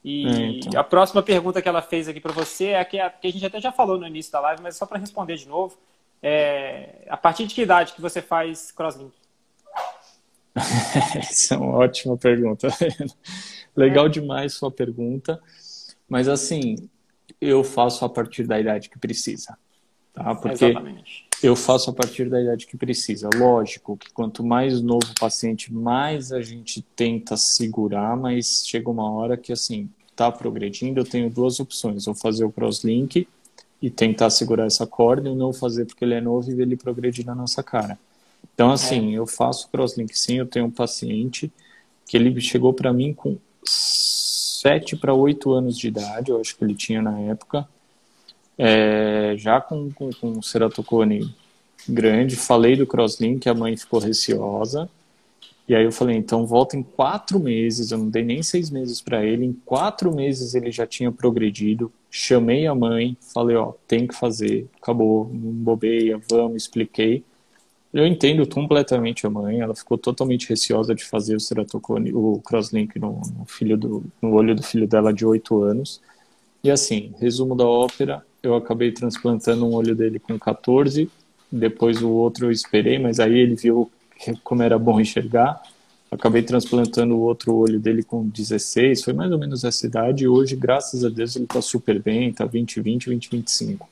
E então. a próxima pergunta que ela fez aqui para você é a que, a que a gente até já falou no início da live, mas só para responder de novo. É, a partir de que idade que você faz crosslink? Essa é uma ótima pergunta. Legal é. demais sua pergunta, mas assim, eu faço a partir da idade que precisa, tá? Porque Exatamente eu faço a partir da idade que precisa. Lógico que quanto mais novo o paciente, mais a gente tenta segurar, mas chega uma hora que, assim, tá progredindo, eu tenho duas opções. Ou fazer o crosslink e tentar segurar essa corda, ou não fazer porque ele é novo e ele progredir na nossa cara. Então, assim, é. eu faço crosslink sim, eu tenho um paciente que ele chegou para mim com 7 para 8 anos de idade, eu acho que ele tinha na época, é, já com, com, com ceratocone grande, falei do crosslink, a mãe ficou receosa. E aí eu falei, então volta em quatro meses, eu não dei nem seis meses para ele, em quatro meses ele já tinha progredido, chamei a mãe, falei, ó, tem que fazer, acabou, não bobeia, vamos, expliquei. Eu entendo completamente a mãe, ela ficou totalmente receosa de fazer o ceratocone, o crosslink no, no filho do, no olho do filho dela de oito anos. E assim, resumo da ópera, eu acabei transplantando um olho dele com 14, depois o outro eu esperei, mas aí ele viu como era bom enxergar. Acabei transplantando o outro olho dele com 16, foi mais ou menos essa idade, e hoje, graças a Deus, ele está super bem, está 20, 20, 20, 25.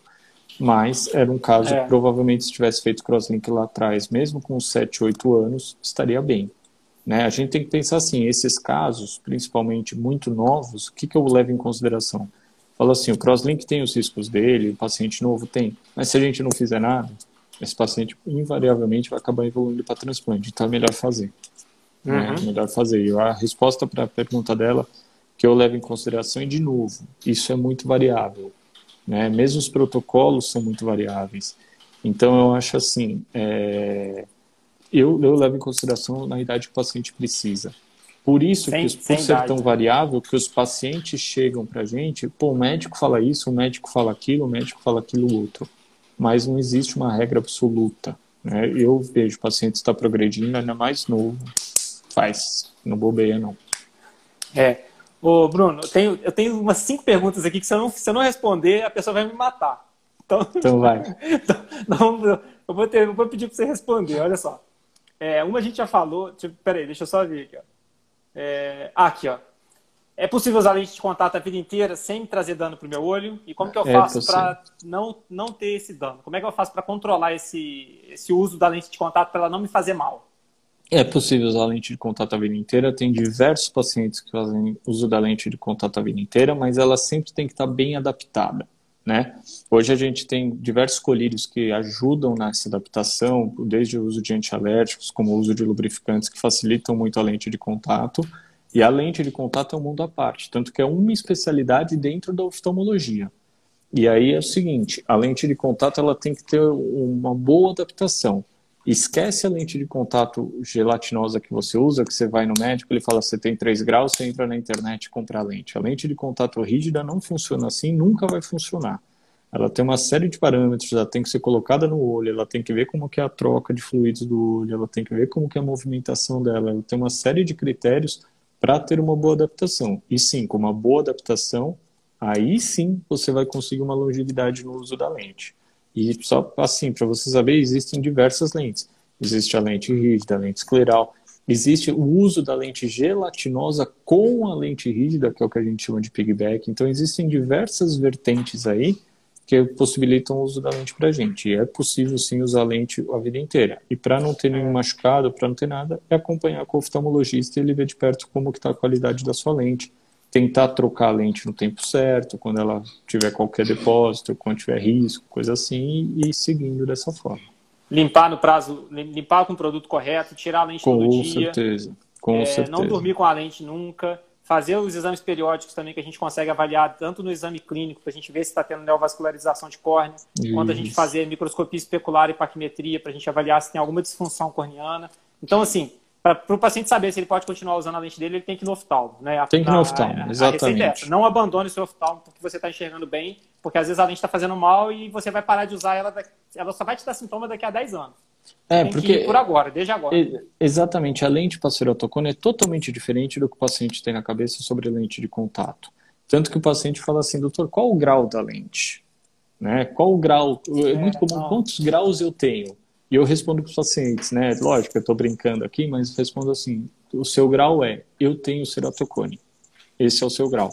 Mas era um caso é. que provavelmente se tivesse feito crosslink lá atrás, mesmo com 7, 8 anos, estaria bem. Né? A gente tem que pensar assim, esses casos, principalmente muito novos, o que, que eu levo em consideração? Fala assim, o crosslink tem os riscos dele, o paciente novo tem, mas se a gente não fizer nada, esse paciente invariavelmente vai acabar evoluindo para transplante, então é melhor fazer. Né? Uhum. É melhor fazer. E a resposta para a pergunta dela, que eu levo em consideração, é de novo, isso é muito variável. Né? Mesmo os protocolos são muito variáveis. Então eu acho assim, é... eu, eu levo em consideração na idade que o paciente precisa. Por isso sem, que, por ser tão variável, que os pacientes chegam para a gente, pô, o médico fala isso, o médico fala aquilo, o médico fala aquilo outro. Mas não existe uma regra absoluta. Né? Eu vejo o paciente está progredindo, ainda mais novo, faz, não bobeia não. É. Ô, Bruno, eu tenho, eu tenho umas cinco perguntas aqui que se eu não, se eu não responder, a pessoa vai me matar. Então, então vai. então, não, eu, vou ter, eu vou pedir para você responder, olha só. É, uma a gente já falou, tipo, peraí, deixa eu só ver aqui, ó. É, aqui, ó. É possível usar lente de contato a vida inteira sem trazer dano para o meu olho? E como que eu é faço para não, não ter esse dano? Como é que eu faço para controlar esse, esse uso da lente de contato para ela não me fazer mal? É possível usar a lente de contato a vida inteira. Tem diversos pacientes que fazem uso da lente de contato a vida inteira, mas ela sempre tem que estar bem adaptada. Né? Hoje a gente tem diversos colírios que ajudam nessa adaptação, desde o uso de antialérgicos, como o uso de lubrificantes que facilitam muito a lente de contato. E a lente de contato é um mundo à parte, tanto que é uma especialidade dentro da oftalmologia. E aí é o seguinte, a lente de contato ela tem que ter uma boa adaptação. Esquece a lente de contato gelatinosa que você usa, que você vai no médico, ele fala, você tem 3 graus, você entra na internet e compra a lente. A lente de contato rígida não funciona assim, nunca vai funcionar. Ela tem uma série de parâmetros, ela tem que ser colocada no olho, ela tem que ver como que é a troca de fluidos do olho, ela tem que ver como que é a movimentação dela, ela tem uma série de critérios para ter uma boa adaptação. E sim, com uma boa adaptação, aí sim você vai conseguir uma longevidade no uso da lente. E só assim, para você saber, existem diversas lentes. Existe a lente rígida, a lente escleral. Existe o uso da lente gelatinosa com a lente rígida, que é o que a gente chama de piggyback. Então, existem diversas vertentes aí que possibilitam o uso da lente para a gente. E é possível sim usar a lente a vida inteira. E para não ter nenhum machucado, para não ter nada, é acompanhar com o oftalmologista e ele ver de perto como está a qualidade da sua lente. Tentar trocar a lente no tempo certo, quando ela tiver qualquer depósito, quando tiver risco, coisa assim, e seguindo dessa forma. Limpar no prazo, limpar com o produto correto, tirar a lente com todo dia. Certeza. Com é, certeza. Não dormir com a lente nunca fazer os exames periódicos também que a gente consegue avaliar tanto no exame clínico para a gente ver se está tendo neovascularização de córnea, Isso. quanto a gente fazer microscopia especular e paquimetria para a gente avaliar se tem alguma disfunção corneana. Então, assim, para o paciente saber se ele pode continuar usando a lente dele, ele tem que ir no oftalmo. Né? tem que ir no oftalmo, a, exatamente. A é Não abandone o seu oftalmo porque você está enxergando bem, porque às vezes a lente está fazendo mal e você vai parar de usar ela, ela só vai te dar sintoma daqui a 10 anos. É, Tem porque por agora, desde agora. Exatamente, a lente passerotocono é totalmente diferente do que o paciente tem na cabeça sobre a lente de contato. Tanto que o paciente fala assim, doutor, qual o grau da lente? Né? Qual o grau? É, é muito comum, não. quantos graus eu tenho? E eu respondo para os pacientes, né? Lógico, eu estou brincando aqui, mas respondo assim: o seu grau é eu tenho ceratocone. Esse é o seu grau.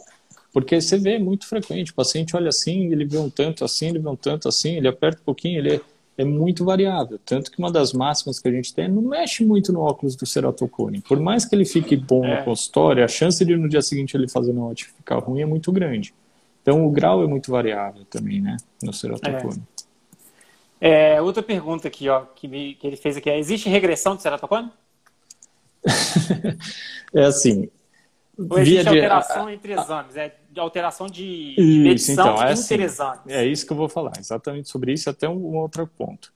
Porque você vê muito frequente, o paciente olha assim, ele vê um tanto assim, ele vê um tanto assim, ele aperta um pouquinho, ele é é muito variável. Tanto que uma das máximas que a gente tem é não mexe muito no óculos do ceratocone. Por mais que ele fique bom é. no consultório, a chance de no dia seguinte ele fazer uma ótica ficar ruim é muito grande. Então o grau é muito variável também, né, no ceratocone. É. é outra pergunta aqui, ó, que, me, que ele fez aqui é: existe regressão de ceratocone? é assim. Ou existe de... alteração entre exames? É de alteração de medição então, é interexames. Assim, é isso que eu vou falar, exatamente sobre isso, até um, um outro ponto.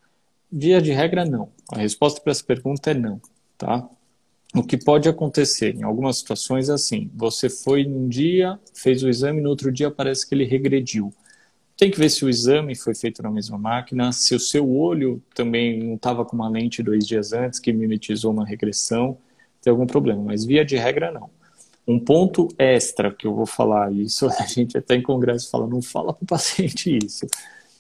Via de regra, não. A resposta para essa pergunta é não, tá? O que pode acontecer em algumas situações é assim: você foi num dia, fez o exame, no outro dia parece que ele regrediu. Tem que ver se o exame foi feito na mesma máquina, se o seu olho também não estava com uma lente dois dias antes que mimetizou uma regressão, tem algum problema. Mas via de regra, não. Um ponto extra que eu vou falar, isso a gente até em congresso fala, não fala para o paciente isso. O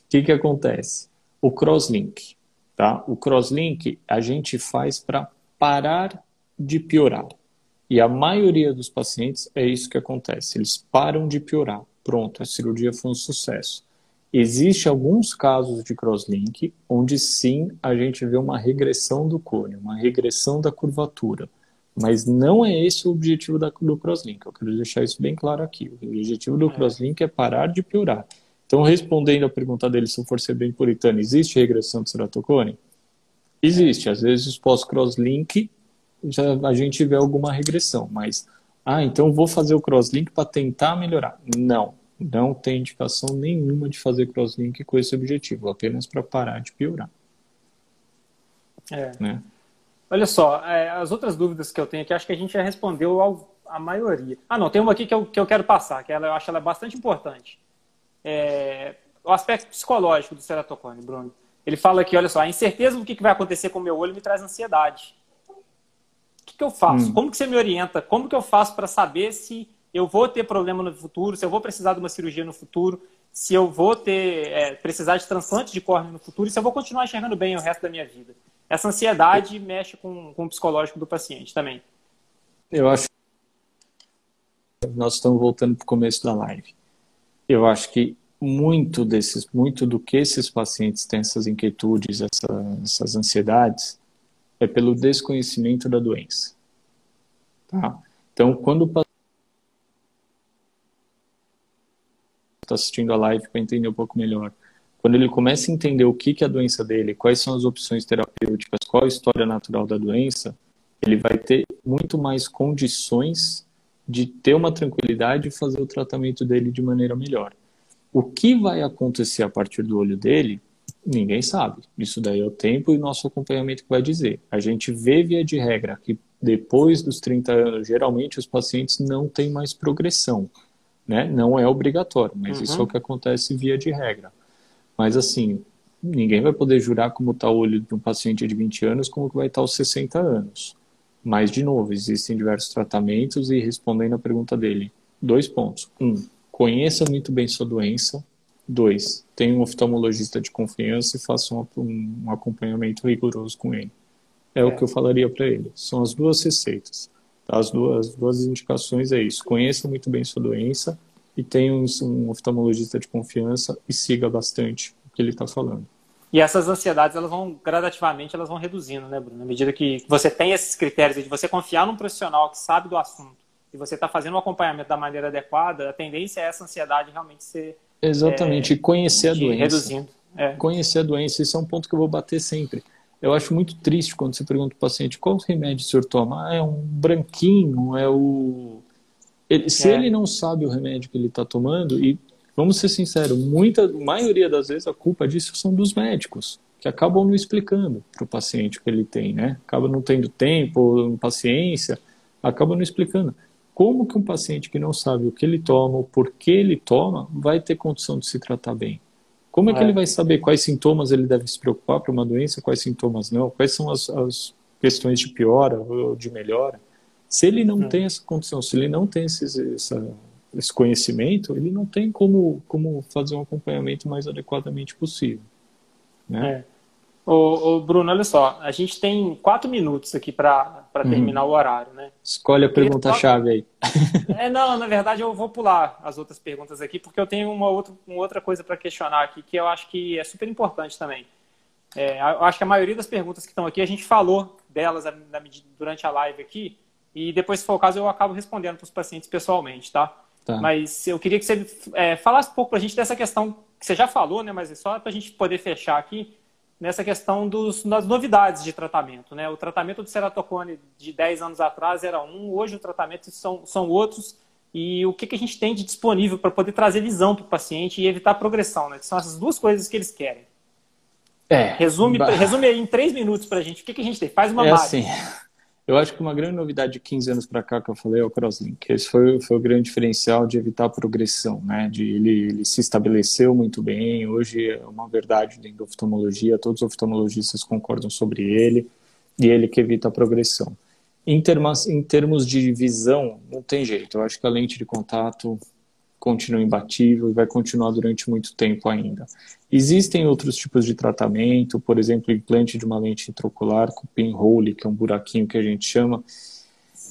que, que acontece? O crosslink. Tá? O crosslink a gente faz para parar de piorar. E a maioria dos pacientes é isso que acontece. Eles param de piorar. Pronto, a cirurgia foi um sucesso. Existem alguns casos de crosslink onde sim a gente vê uma regressão do cone, uma regressão da curvatura. Mas não é esse o objetivo da, do Crosslink. Eu quero deixar isso bem claro aqui. O objetivo do é. Crosslink é parar de piorar. Então, respondendo a pergunta dele, se eu for ser bem puritano, existe regressão de ceratocone? Existe. Às vezes, pós-crosslink, já a gente vê alguma regressão. Mas, ah, então vou fazer o crosslink para tentar melhorar. Não. Não tem indicação nenhuma de fazer crosslink com esse objetivo. Apenas para parar de piorar. É. Né? Olha só, é, as outras dúvidas que eu tenho aqui, acho que a gente já respondeu ao, a maioria. Ah, não, tem uma aqui que eu, que eu quero passar, que ela, eu acho ela bastante importante. É, o aspecto psicológico do ceratocone, Bruno. Ele fala aqui, olha só, a incerteza do que vai acontecer com o meu olho me traz ansiedade. O que, que eu faço? Hum. Como que você me orienta? Como que eu faço para saber se eu vou ter problema no futuro, se eu vou precisar de uma cirurgia no futuro, se eu vou ter é, precisar de transplante de córnea no futuro, se eu vou continuar enxergando bem o resto da minha vida? essa ansiedade mexe com, com o psicológico do paciente também. Eu acho nós estamos voltando para o começo da live. Eu acho que muito desses, muito do que esses pacientes têm essas inquietudes, essa, essas ansiedades, é pelo desconhecimento da doença. Tá? Então, quando o paciente está assistindo a live para entender um pouco melhor, quando ele começa a entender o que, que é a doença dele, quais são as opções terapêuticas, qual a história natural da doença, ele vai ter muito mais condições de ter uma tranquilidade e fazer o tratamento dele de maneira melhor. O que vai acontecer a partir do olho dele, ninguém sabe. Isso daí é o tempo e nosso acompanhamento que vai dizer. A gente vê, via de regra, que depois dos 30 anos, geralmente os pacientes não têm mais progressão. Né? Não é obrigatório, mas uhum. isso é o que acontece via de regra. Mas assim, ninguém vai poder jurar como está o olho de um paciente de 20 anos, como que vai estar tá aos 60 anos. Mas, de novo, existem diversos tratamentos e respondendo a pergunta dele, dois pontos. Um, conheça muito bem sua doença, Dois, tenha um oftalmologista de confiança e faça um, um acompanhamento rigoroso com ele. É, é. o que eu falaria para ele. São as duas receitas. As duas, as duas indicações é isso. Conheça muito bem sua doença e tenha um, um oftalmologista de confiança e siga bastante o que ele está falando. E essas ansiedades, elas vão gradativamente, elas vão reduzindo, né, Bruno? À medida que você tem esses critérios de você confiar num profissional que sabe do assunto e você está fazendo o um acompanhamento da maneira adequada, a tendência é essa ansiedade realmente ser... Exatamente, é, e conhecer a doença. Reduzindo. É. Conhecer a doença, isso é um ponto que eu vou bater sempre. Eu acho muito triste quando você pergunta para o paciente qual remédio o senhor toma. Ah, é um branquinho, é o... Ele, se é. ele não sabe o remédio que ele está tomando, e vamos ser sinceros, muita, maioria das vezes a culpa disso são dos médicos, que acabam não explicando para o paciente o que ele tem, né? Acaba não tendo tempo, paciência, acabam não explicando. Como que um paciente que não sabe o que ele toma, o porquê ele toma, vai ter condição de se tratar bem? Como é que é. ele vai saber quais sintomas ele deve se preocupar para uma doença, quais sintomas não? Quais são as, as questões de piora ou de melhora? Se ele não hum. tem essa condição, se ele não tem esse, essa, esse conhecimento, ele não tem como, como fazer um acompanhamento mais adequadamente possível. Né? É. Ô, ô, Bruno, olha só, a gente tem quatro minutos aqui para uhum. terminar o horário, né? Escolhe a pergunta-chave aí. É, não, na verdade eu vou pular as outras perguntas aqui, porque eu tenho uma outra, uma outra coisa para questionar aqui, que eu acho que é super importante também. É, eu acho que a maioria das perguntas que estão aqui, a gente falou delas durante a live aqui, e depois, se for o caso, eu acabo respondendo para os pacientes pessoalmente, tá? tá? Mas eu queria que você é, falasse um pouco para a gente dessa questão que você já falou, né? Mas é só para a gente poder fechar aqui, nessa questão dos, das novidades de tratamento. Né? O tratamento do ceratocone de 10 anos atrás era um, hoje o tratamento são, são outros. E o que, que a gente tem de disponível para poder trazer visão para o paciente e evitar progressão, né? Que são essas duas coisas que eles querem. É. Resume, resume aí em três minutos para a gente. O que, que a gente tem? Faz uma é Assim, eu acho que uma grande novidade de 15 anos para cá que eu falei é o crosslink. Esse foi, foi o grande diferencial de evitar a progressão, né? De ele, ele se estabeleceu muito bem. Hoje é uma verdade dentro da oftalmologia. Todos os oftalmologistas concordam sobre ele e ele que evita a progressão. Em termos, em termos de visão, não tem jeito. Eu acho que a lente de contato continua imbatível e vai continuar durante muito tempo ainda. Existem outros tipos de tratamento, por exemplo, implante de uma lente intraocular com pinhole, que é um buraquinho que a gente chama,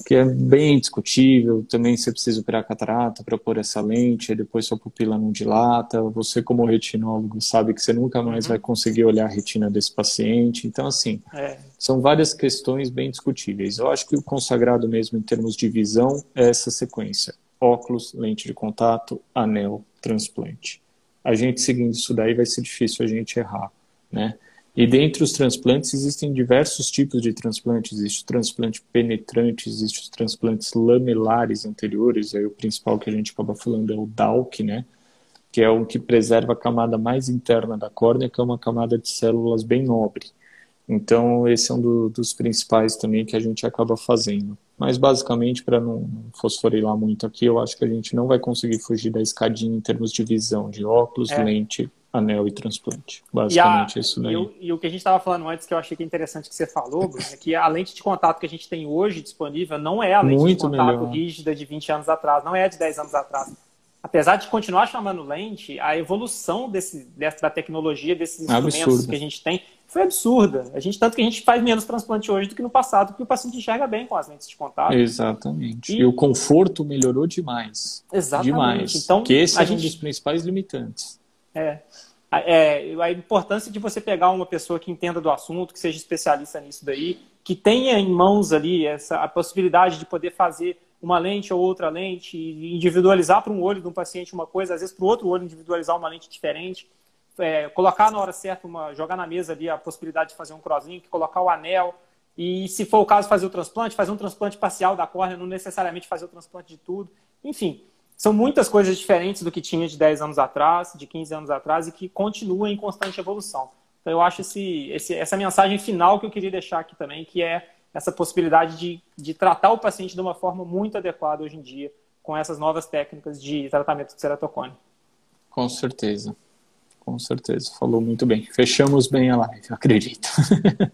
que é bem discutível. Também você precisa operar catarata para pôr essa lente, depois sua pupila não dilata. Você, como retinólogo, sabe que você nunca mais uhum. vai conseguir olhar a retina desse paciente. Então, assim, é. são várias questões bem discutíveis. Eu acho que o consagrado mesmo em termos de visão é essa sequência óculos, lente de contato, anel, transplante. A gente seguindo isso daí vai ser difícil a gente errar, né? E dentre os transplantes existem diversos tipos de transplante. Existe o transplante penetrante, existe os transplantes lamelares anteriores. Aí o principal que a gente acaba falando é o DALC, né? Que é o que preserva a camada mais interna da córnea, que é uma camada de células bem nobre. Então esse é um do, dos principais também que a gente acaba fazendo. Mas basicamente, para não fosforilar muito aqui, eu acho que a gente não vai conseguir fugir da escadinha em termos de visão, de óculos, é. lente, anel e transplante. Basicamente e a, isso daí. E o, e o, que a gente estava falando antes, que eu achei que é interessante que você falou, Bruno, é que a lente de contato que a gente tem hoje disponível não é a lente muito de contato melhor. rígida de 20 anos atrás, não é a de 10 anos atrás. Apesar de continuar chamando lente, a evolução desse, dessa, da tecnologia, desses instrumentos Absurdo. que a gente tem, foi absurda. A gente, tanto que a gente faz menos transplante hoje do que no passado, porque o paciente enxerga bem com as lentes de contato. Exatamente. E, e o conforto melhorou demais. Exatamente. Demais. Então, que esse é gente... um dos principais limitantes. É. É, a importância de você pegar uma pessoa que entenda do assunto, que seja especialista nisso daí, que tenha em mãos ali essa, a possibilidade de poder fazer uma lente ou outra lente, e individualizar para um olho de um paciente uma coisa, às vezes para o outro olho individualizar uma lente diferente é, colocar na hora certa, uma, jogar na mesa ali a possibilidade de fazer um crosslink, colocar o anel, e se for o caso fazer o transplante, fazer um transplante parcial da córnea, não necessariamente fazer o transplante de tudo. Enfim, são muitas coisas diferentes do que tinha de 10 anos atrás, de 15 anos atrás, e que continuam em constante evolução. Então eu acho esse, esse, essa mensagem final que eu queria deixar aqui também, que é essa possibilidade de, de tratar o paciente de uma forma muito adequada hoje em dia, com essas novas técnicas de tratamento de ceratocone. Com certeza. Com certeza, falou muito bem. Fechamos bem a live, acredito.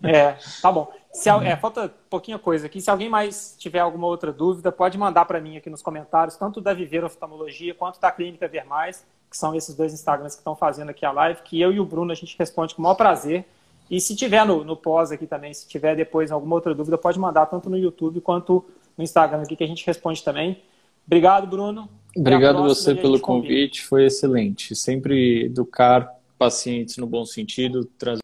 É, tá bom. Se, é, falta pouquinha coisa aqui. Se alguém mais tiver alguma outra dúvida, pode mandar para mim aqui nos comentários, tanto da Viver Oftalmologia quanto da Clínica Ver Mais, que são esses dois Instagrams que estão fazendo aqui a live, que eu e o Bruno a gente responde com o maior prazer. E se tiver no, no pós aqui também, se tiver depois alguma outra dúvida, pode mandar tanto no YouTube quanto no Instagram aqui, que a gente responde também. Obrigado, Bruno. Obrigado você pelo convite, foi excelente. Sempre educar pacientes no bom sentido, trazer